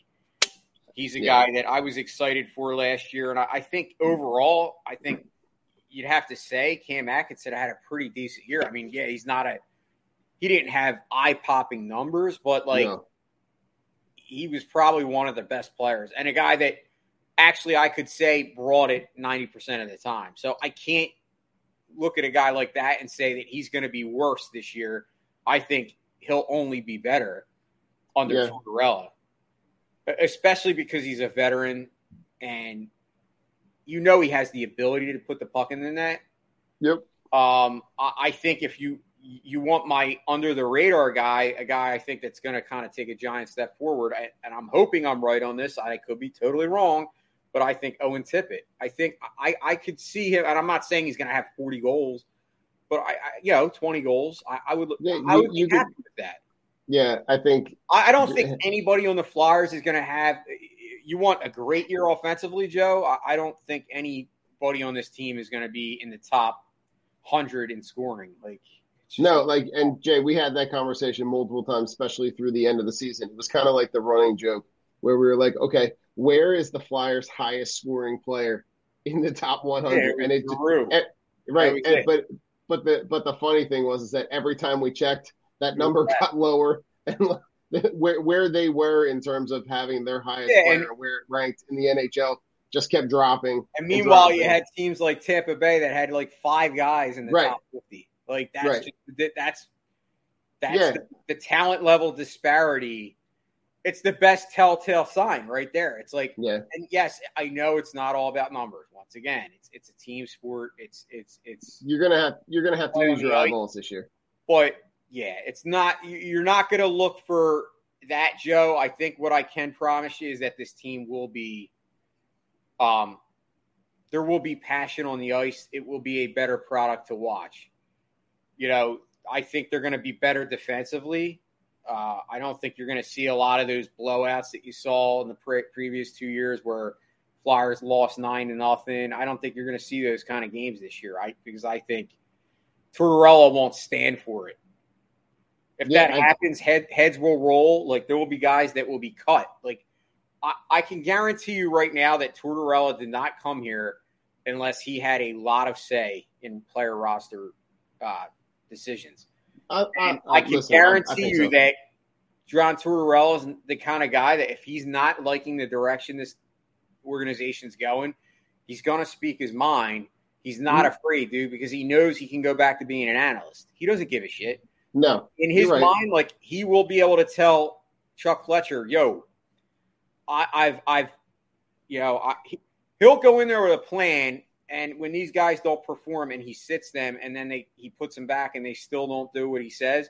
he's a Yeah. guy that I was excited for last year. And I, I think overall, I think you'd have to say Cam Atkinson had a pretty decent year. I mean, yeah, he's not a he didn't have eye popping numbers, but like No. he was probably one of the best players and a guy that actually I could say brought it 90% of the time. So I can't look at a guy like that and say that he's going to be worse this year. I think he'll only be better under Yeah. Tortorella, especially because he's a veteran and you know he has the ability to put the puck in the net. Yep. Um, I, I think if you you want my under the radar guy, a guy I think that's going to kind of take a giant step forward, I, and I'm hoping I'm right on this. I could be totally wrong, but I think Owen Tippett. I think I I could see him, and I'm not saying he's going to have 40 goals, but I, I you know 20 goals. I, I would Yeah, I you- would be you could- happy with that. Yeah, I think I, I don't think anybody on the Flyers is going to have. You want a great year offensively, Joe. I, I don't think anybody on this team is going to be in the top hundred in scoring. Like no, like, and Jay, we had that conversation multiple times, especially through the end of the season. It was kind of like the running joke where we were like, okay, where is the Flyers' highest scoring player in the top 100? Yeah, and it Giroux. eh, right, and- but but the but the funny thing was is that every time we checked, that number got lower, *laughs* and *laughs* where where they were in terms of having their highest Yeah, and- player, where it ranked in the NHL, just kept dropping. And meanwhile, dropping. you had teams like Tampa Bay that had like five guys in the Right. top fifty. Like that's Right. just, that- that's that's Yeah. the, the talent level disparity. It's the best telltale sign right there. It's like, yeah, and yes, I know it's not all about numbers. Once again, it's it's a team sport. It's it's it's you're gonna have you're gonna have to Oh, use your eyeballs this year. but yeah, it's not. you- You're not going to look for that, Joe. I think what I can promise you is that this team will be Um, there will be passion on the ice. It will be a better product to watch. You know, I think they're going to be better defensively. Uh, I don't think you're going to see a lot of those blowouts that you saw in the pre- previous two years where Flyers lost nine to nothing. I don't think you're going to see those kind of games this year. I because I think Tortorella won't stand for it. If Yeah, that I- happens, head, heads will roll. Like there will be guys that will be cut. Like I, I can guarantee you right now that Tortorella did not come here unless he had a lot of say in player roster uh, decisions. I, I, I can listen, guarantee you so. that John Tortorella is the kind of guy that if he's not liking the direction this organization's going, he's going to speak his mind. He's not Mm-hmm. afraid, dude, because he knows he can go back to being an analyst. He doesn't give a shit. No, In his right. mind, like he will be able to tell Chuck Fletcher, "Yo, I, I've, I've, you know, I, he, he'll go in there with a plan." And when these guys don't perform, and he sits them, and then they he puts them back, and they still don't do what he says,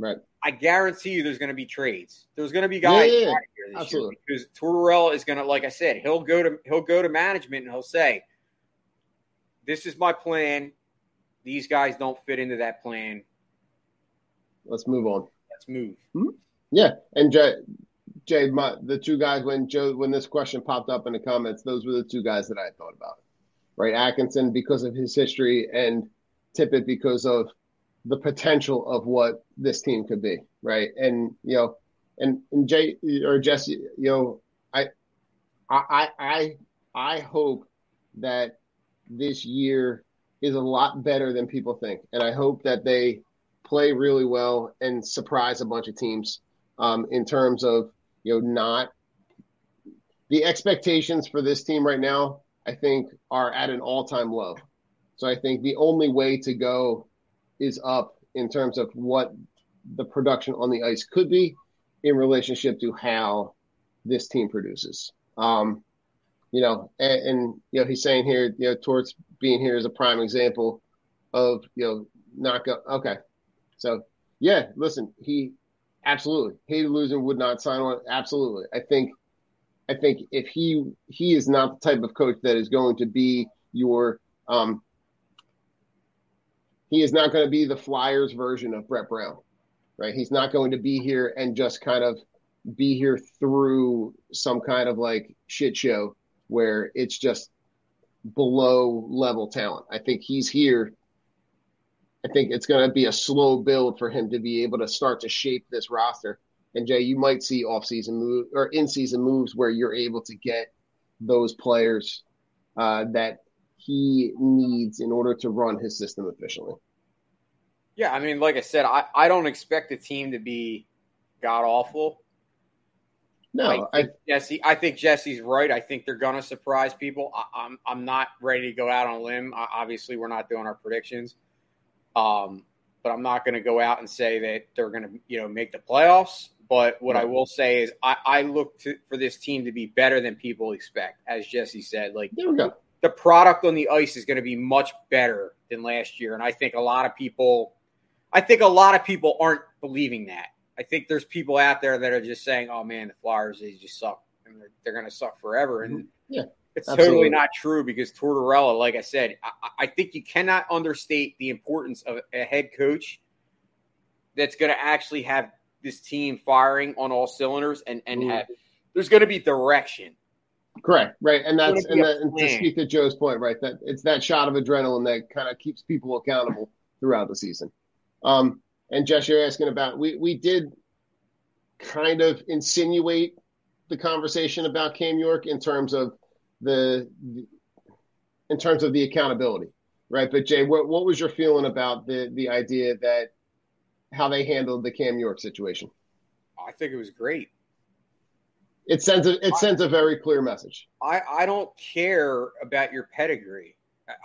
Right. I guarantee you there's going to be trades. There's going to be guys yeah, yeah. out of here this Absolutely. because Tortorella is going to, like I said, he'll go to he'll go to management and he'll say, "This is my plan. These guys don't fit into that plan. Let's move on. Let's move." Hmm? Yeah, and Jay, Jay, my, the two guys when Joe when this question popped up in the comments, those were the two guys that I had thought about. Right, Atkinson because of his history, and Tippett because of the potential of what this team could be. Right, and you know, and, and Jay or Jesse, you know, I, I, I, I hope that this year is a lot better than people think, and I hope that they play really well and surprise a bunch of teams um, in terms of you know not the expectations for this team right now. I think are at an all-time low. So I think the only way to go is up in terms of what the production on the ice could be in relationship to how this team produces. Um, you know, and, and you know he's saying here, you know, towards being here is a prime example of you know not go okay. So yeah, listen, he absolutely hated losing, would not sign on. Absolutely, I think, I think if he he is not the type of coach that is going to be your um, he is not going to be the Flyers version of Brett Brown, right? He's not going to be here and just kind of be here through some kind of like shit show where it's just below level talent. I think he's here I think it's going to be a slow build for him to be able to start to shape this roster. And Jay, you might see off-season move or in-season moves where you're able to get those players uh, that he needs in order to run his system efficiently. Yeah, I mean, like I said, I, I don't expect the team to be god awful. No, I think Jesse. I think Jesse's right. I think they're going to surprise people. I, I'm I'm not ready to go out on a limb. I, obviously, we're not doing our predictions. Um, but I'm not going to go out and say that they're going to, you know, make the playoffs. But what I will say is, I, I look to, for this team to be better than people expect, as Jesse said. Like there we go. The product on the ice is going to be much better than last year, and I think a lot of people, I think a lot of people aren't believing that. I think there's people out there that are just saying, "Oh man, the Flyers they just suck, and they're, they're going to suck forever." And Yeah, it's absolutely. totally not true because Tortorella, like I said, I, I think you cannot understate the importance of a head coach that's going to actually have this team firing on all cylinders and and Mhm. have there's going to be direction. Correct, right, and that's and, that, and to speak to Joe's point, right, that it's that shot of adrenaline that kind of keeps people accountable throughout the season. Um, and Jess, you're asking about we we did kind of insinuate the conversation about Cam York in terms of the in terms of the accountability, right? But Jay, what what was your feeling about the the idea that how they handled the Cam York situation? I think it was great. It sends a it sends a very clear message. I, I don't care about your pedigree.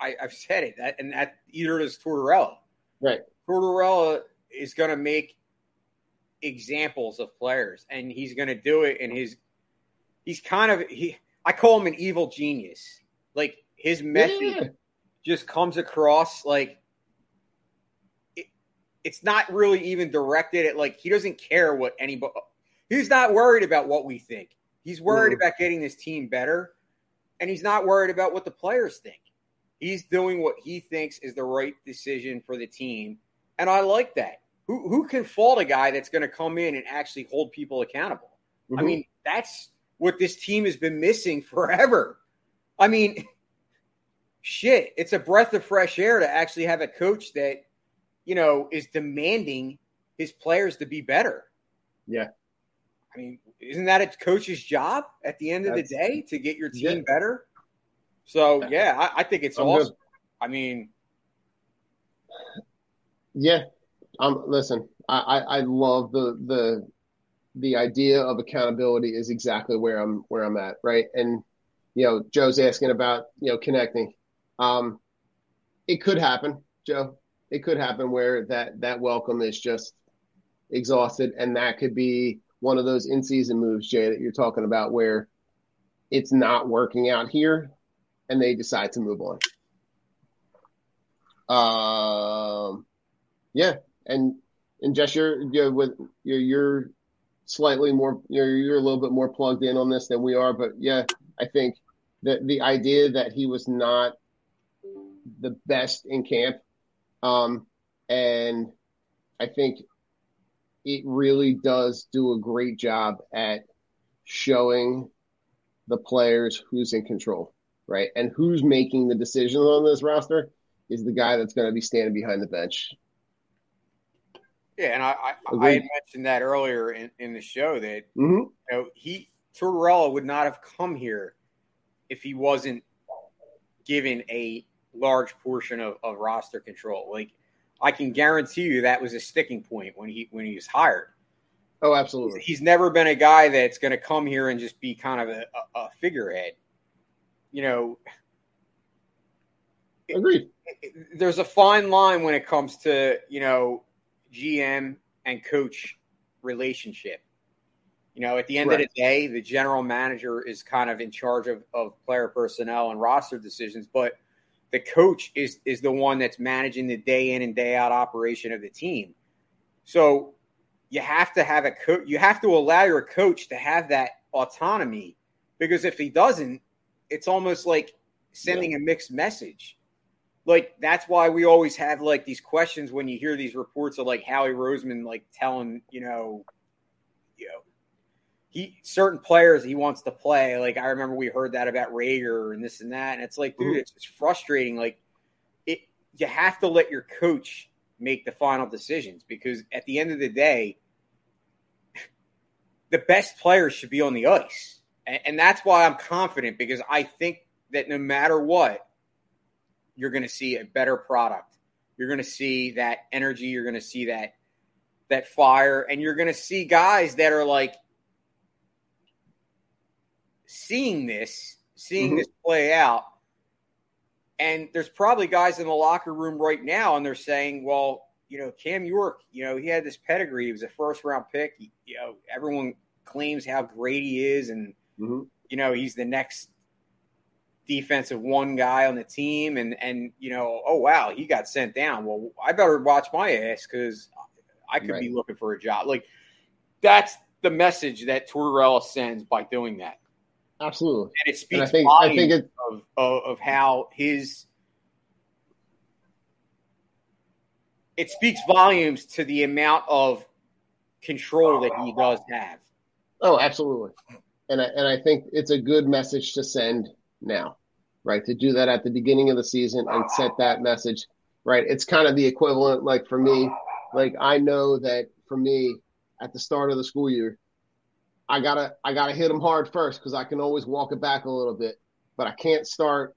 I, I've said it, that, and that either does Tortorella. Right. Tortorella is going to make examples of players, and he's going to do it in his. He's kind of he. I call him an evil genius. Like his message Yeah. just comes across like it, it's not really even directed at like he doesn't care what anybody. He's not worried about what we think. He's worried about getting this team better. and he's not worried about what the players think. He's doing what he thinks is the right decision for the team, and I like that. Who who can fault a guy that's going to come in and actually hold people accountable? Mm-hmm. I mean, that's what this team has been missing forever. I mean, shit, it's a breath of fresh air to actually have a coach that, you know, is demanding his players to be better. Yeah. I mean, isn't that a coach's job at the end of That's, the day to get your team yeah. better? So yeah, I, I think it's I'm awesome. Good. I mean, yeah. Um, listen, I, I, I love the the the idea of accountability is exactly where I'm where I'm at, right? And you know, Joe's asking about you know connecting. Um, it could happen, Joe. It could happen where that that welcome is just exhausted, and that could be one of those in-season moves, Jay, that you're talking about, where it's not working out here, and they decide to move on. Um, yeah, and and Jess, you're, you're with you're, you're slightly more you're you're a little bit more plugged in on this than we are, but yeah, I think that the idea that he was not the best in camp. Um, and I think it really does do a great job at showing the players who's in control, right? And who's making the decisions on this roster is the guy that's going to be standing behind the bench. Yeah, and I I, I had mentioned that earlier in, in the show that mm-hmm. you know he Tortorella would not have come here if he wasn't given a large portion of, of roster control. Like I can guarantee you that was a sticking point when he when he was hired. Oh, absolutely. He's never been a guy that's going to come here and just be kind of a, a, a figurehead. You know, agreed. there's a fine line when it comes to you know GM and coach relationship. You know, at the end right. of the day, the general manager is kind of in charge of, of player personnel and roster decisions, but the coach is is the one that's managing the day in and day out operation of the team. So you have to have a coach. You have to allow your coach to have that autonomy because if he doesn't, it's almost like sending yeah. a mixed message. Like that's why we always have like these questions when you hear these reports of like Howie Roseman like telling you know, you know, he certain players he wants to play. Like I remember we heard that about Reagor and this and that, and it's like, dude, mm-hmm. it's, it's frustrating. Like it, you have to let your coach make the final decisions because at the end of the day, *laughs* the best players should be on the ice, and, and that's why I'm confident because I think that no matter what, you're going to see a better product. You're going to see that energy. You're going to see that that fire, and you're going to see guys that are like seeing this, seeing mm-hmm. this play out. And there's probably guys in the locker room right now, and they're saying, well, you know, Cam York, you know, he had this pedigree. He was a first round pick. He, you know, everyone claims how great he is, and mm-hmm. you know, he's the next defensive one guy on the team. And and you know, oh wow, he got sent down. Well, I better watch my ass because I could right. be looking for a job. Like that's the message that Tortorella sends by doing that. Absolutely. And it speaks and I think, I think it, of, of, of how his it speaks volumes to the amount of control that he does have. Oh, absolutely. And I, and I think it's a good message to send now, right? To do that at the beginning of the season and set that message, right? It's kind of the equivalent, like for me, like I know that for me at the start of the school year, I gotta I gotta hit them hard first because I can always walk it back a little bit, but I can't start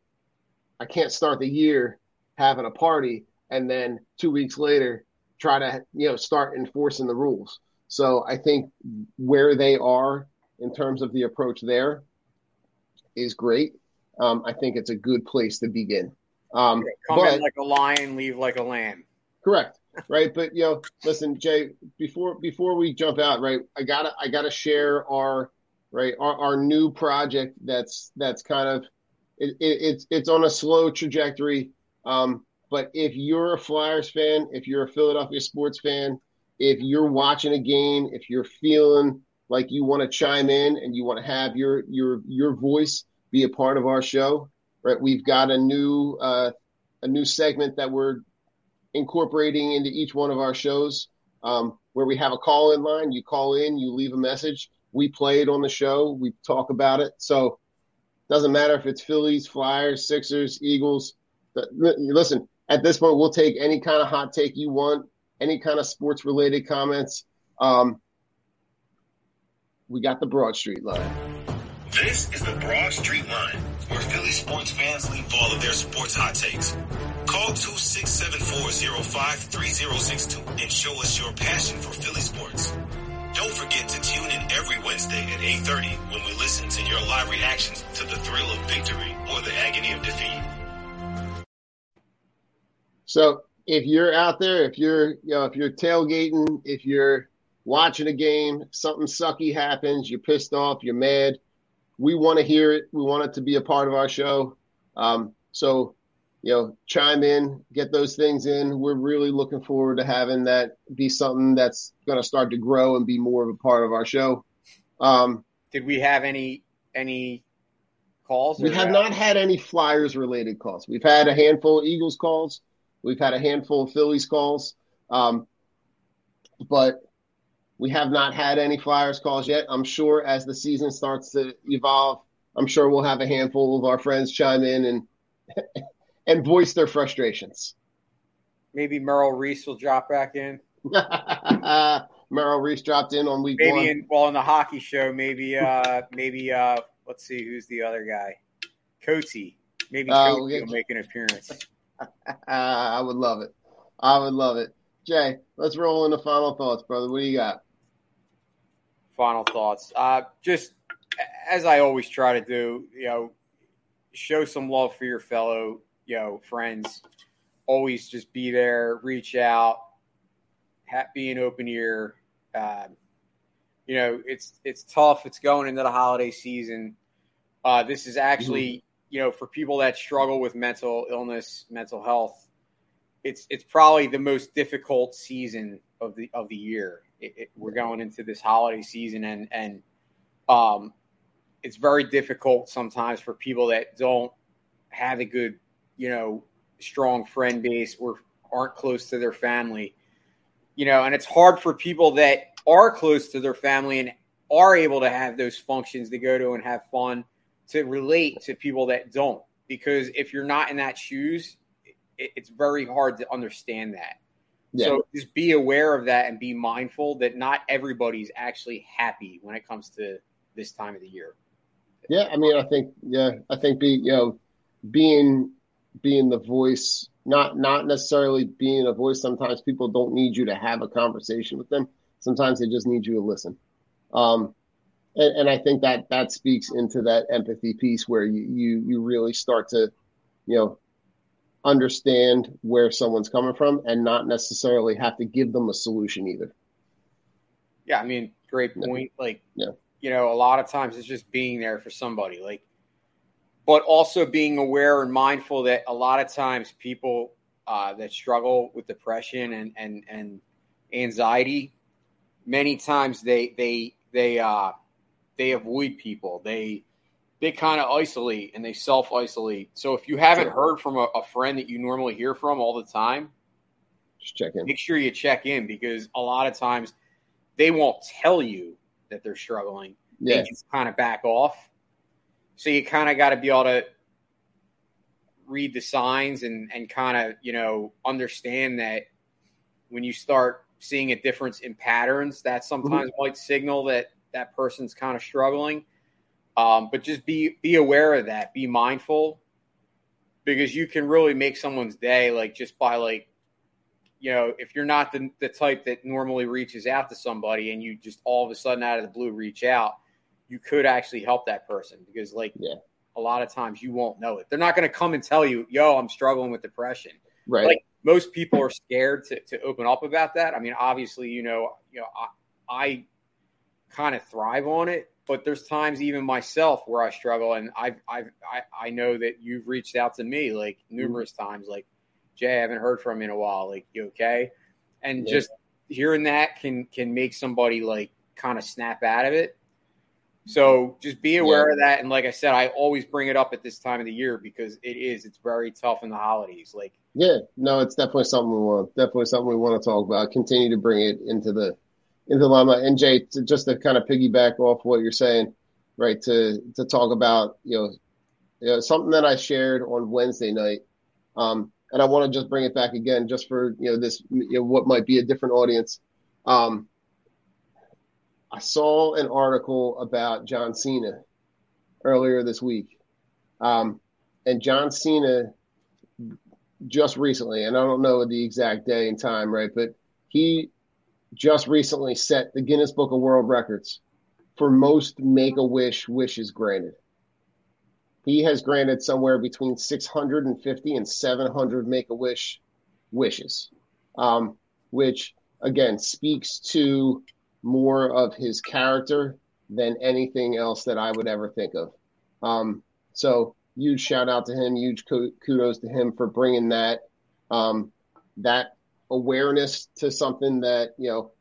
I can't start the year having a party and then two weeks later try to you know start enforcing the rules. So I think where they are in terms of the approach there is great. Um, I think it's a good place to begin. Um, Come but, in like a lion, leave like a lamb. Correct right? But you know, listen, Jay, before before we jump out, right? I gotta I gotta share our right our, our new project that's that's kind of it, it, it's it's on a slow trajectory. Um, but if you're a Flyers fan, if you're a Philadelphia sports fan, if you're watching a game, if you're feeling like you want to chime in and you want to have your your your voice be a part of our show. Right, we've got a new uh, a new segment that we're incorporating into each one of our shows, um, where we have a call in line. You call in, you leave a message. We play it on the show. We talk about it. So doesn't matter if it's Phillies, Flyers, Sixers, Eagles. Listen, at this point, we'll take any kind of hot take you want, any kind of sports related comments. Um, we got the Broad Street line. This is the Broad Street line, where Philly sports fans leave all of their sports hot takes. Call 267-405-3062 and show us your passion for Philly sports. Don't forget to tune in every Wednesday at 8.30 when we listen to your live reactions to the thrill of victory or the agony of defeat. So if you're out there, if you're, you know, if you're tailgating, if you're watching a game, something sucky happens, you're pissed off, you're mad, we want to hear it. We want it to be a part of our show. Um, so, you know, chime in, get those things in. We're really looking forward to having that be something that's going to start to grow and be more of a part of our show. Um, Did we have any any calls? We have not had any Flyers related calls. We've had a handful of Eagles calls. We've had a handful of Phillies calls. Um, but we have not had any Flyers calls yet. I'm sure as the season starts to evolve, I'm sure we'll have a handful of our friends chime in and *laughs* and voice their frustrations. Maybe Merrill Reese will drop back in. *laughs* Merrill Reese dropped in on week maybe one. In, well, in the hockey show, maybe uh maybe uh let's see who's the other guy. Coty. Maybe Uh, get- will make an appearance. *laughs* I would love it. I would love it. Jay, let's roll into final thoughts, brother. What do you got? Final thoughts. Uh, just as I always try to do, you know, show some love for your fellow, you know, friends. Always just be there, reach out, be an open ear. Um, you know, it's it's tough. It's going into the holiday season. Uh, this is actually, you know, for people that struggle with mental illness, mental health. It's it's probably the most difficult season of the of the year. It, it, we're going into this holiday season, and and um, it's very difficult sometimes for people that don't have a good, you know, strong friend base or aren't close to their family. You know, and it's hard for people that are close to their family and are able to have those functions to go to and have fun to relate to people that don't. Because if you're not in that shoes, it, it's very hard to understand that. Yeah. So just be aware of that and be mindful that not everybody's actually happy when it comes to this time of the year. Yeah, I mean, I think, yeah, I think be you know, being being the voice, not not necessarily being a voice. Sometimes people don't need you to have a conversation with them. Sometimes they just need you to listen. Um, and, and I think that that speaks into that empathy piece where you you you really start to, you know, understand where someone's coming from and not necessarily have to give them a solution either. Yeah, I mean, great point. Like, Yeah. you know, a lot of times it's just being there for somebody. Like, but also being aware and mindful that a lot of times people uh, that struggle with depression and and and anxiety, many times they they they uh they avoid people. They they kind of isolate and they self isolate. So if you haven't Sure. heard from a, a friend that you normally hear from all the time, Just check in. make sure you check in because a lot of times they won't tell you that they're struggling. Yeah. They just kind of back off. So you kind of got to be able to read the signs and, and kind of, you know, understand that when you start seeing a difference in patterns, that mm-hmm. sometimes might signal that that person's kind of struggling. Um, but just be be aware of that. Be mindful because you can really make someone's day like just by like you know if you're not the, the type that normally reaches out to somebody and you just all of a sudden out of the blue reach out you could actually help that person because like Yeah. a lot of times you won't know it they're not going to come and tell you yo i'm struggling with depression Right. like most people are scared to, to open up about that i mean obviously you know you know i, I kind of thrive on it but there's times even myself where i struggle and I've, I've i i know that you've reached out to me like mm-hmm. numerous times like jay i haven't heard from you in a while like you okay and Yeah. just hearing that can can make somebody like kind of snap out of it So just be aware yeah. of that. And like I said, I always bring it up at this time of the year because it is, it's very tough in the holidays. Like, yeah, no, it's definitely something we want, definitely something we want to talk about. Continue to bring it into the, into the limelight. And Jay, to, just to kind of piggyback off what you're saying, right, to, to talk about, you know, you know something that I shared on Wednesday night. Um, and I want to just bring it back again, just for, you know, this, you know, what might be a different audience. Um, I saw an article about John Cena earlier this week. Um, and John Cena just recently, and I don't know the exact day and time, right? But he just recently set the Guinness Book of World Records for most make a wish wishes granted. He has granted somewhere between 650 and 700 make a wish wishes, um, which again speaks to more of his character than anything else that I would ever think of. Um, so huge shout out to him, huge kudos to him for bringing that um, that awareness to something that you know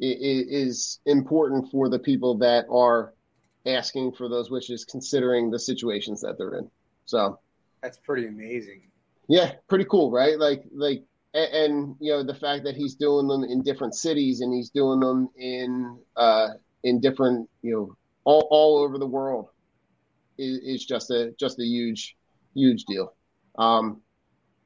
is important for the people that are asking for those wishes, considering the situations that they're in. So that's pretty amazing. Yeah, pretty cool, right? Like like and, and, you know the fact that he's doing them in different cities and he's doing them in uh, in different you know all, all over the world is, is just a just a huge huge deal. Um,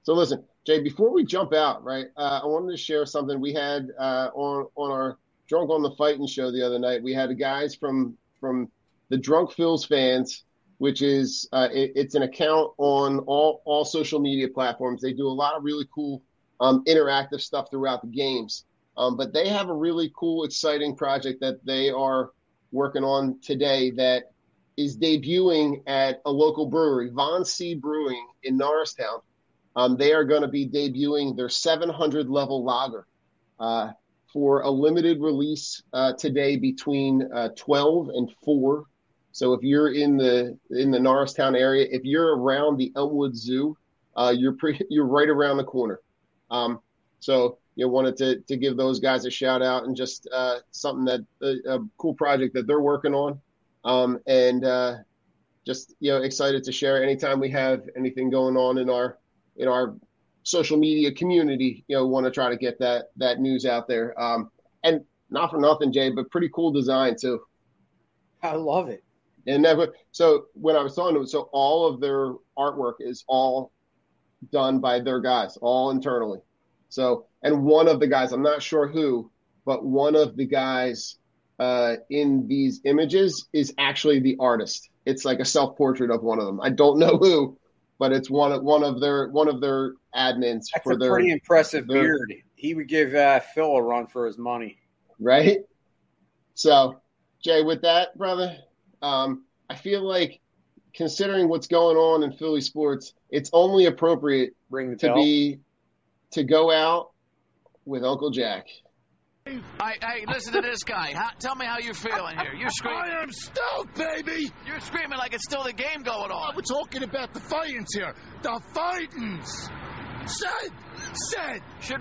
so listen, Jay, before we jump out, right, uh, I wanted to share something we had uh, on on our Drunk on the Fighting show the other night. We had guys from from the Drunk Phils fans, which is uh, it, it's an account on all all social media platforms. They do a lot of really cool um, interactive stuff throughout the games. Um, but they have a really cool, exciting project that they are working on today that is debuting at a local brewery, Von C Brewing in Norristown. Um, they are going to be debuting their 700 level lager uh, for a limited release uh, today between uh, 12 and 4. So if you're in the in the Norristown area, if you're around the Elmwood Zoo, uh, you're pre- *laughs* you're right around the corner. Um, so you wanted to to give those guys a shout out and just uh, something that a, a, cool project that they're working on, um, and uh, just you know excited to share anytime we have anything going on in our in our social media community. You know, want to try to get that that news out there. Um, and not for nothing, Jay, but pretty cool design too. I love it. And never so when I was talking to them, so all of their artwork is all done by their guys, all internally. So, and one of the guys, I'm not sure who, but one of the guys uh, in these images is actually the artist. It's like a self portrait of one of them. I don't know who, but it's one of one of their one of their admins That's for a their pretty impressive their, beard. He would give uh, Phil a run for his money, right? So, Jay, with that, brother, um, I feel like considering what's going on in Philly sports, it's only appropriate to bell. be to go out with Uncle Jack. Hey, hey, listen to this guy. How, tell me how you're feeling here. You're screaming. I am stoked, baby. You're screaming like it's still the game going on. Oh, we're talking about the fightings here. The fightings. Said, said. Should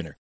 winner.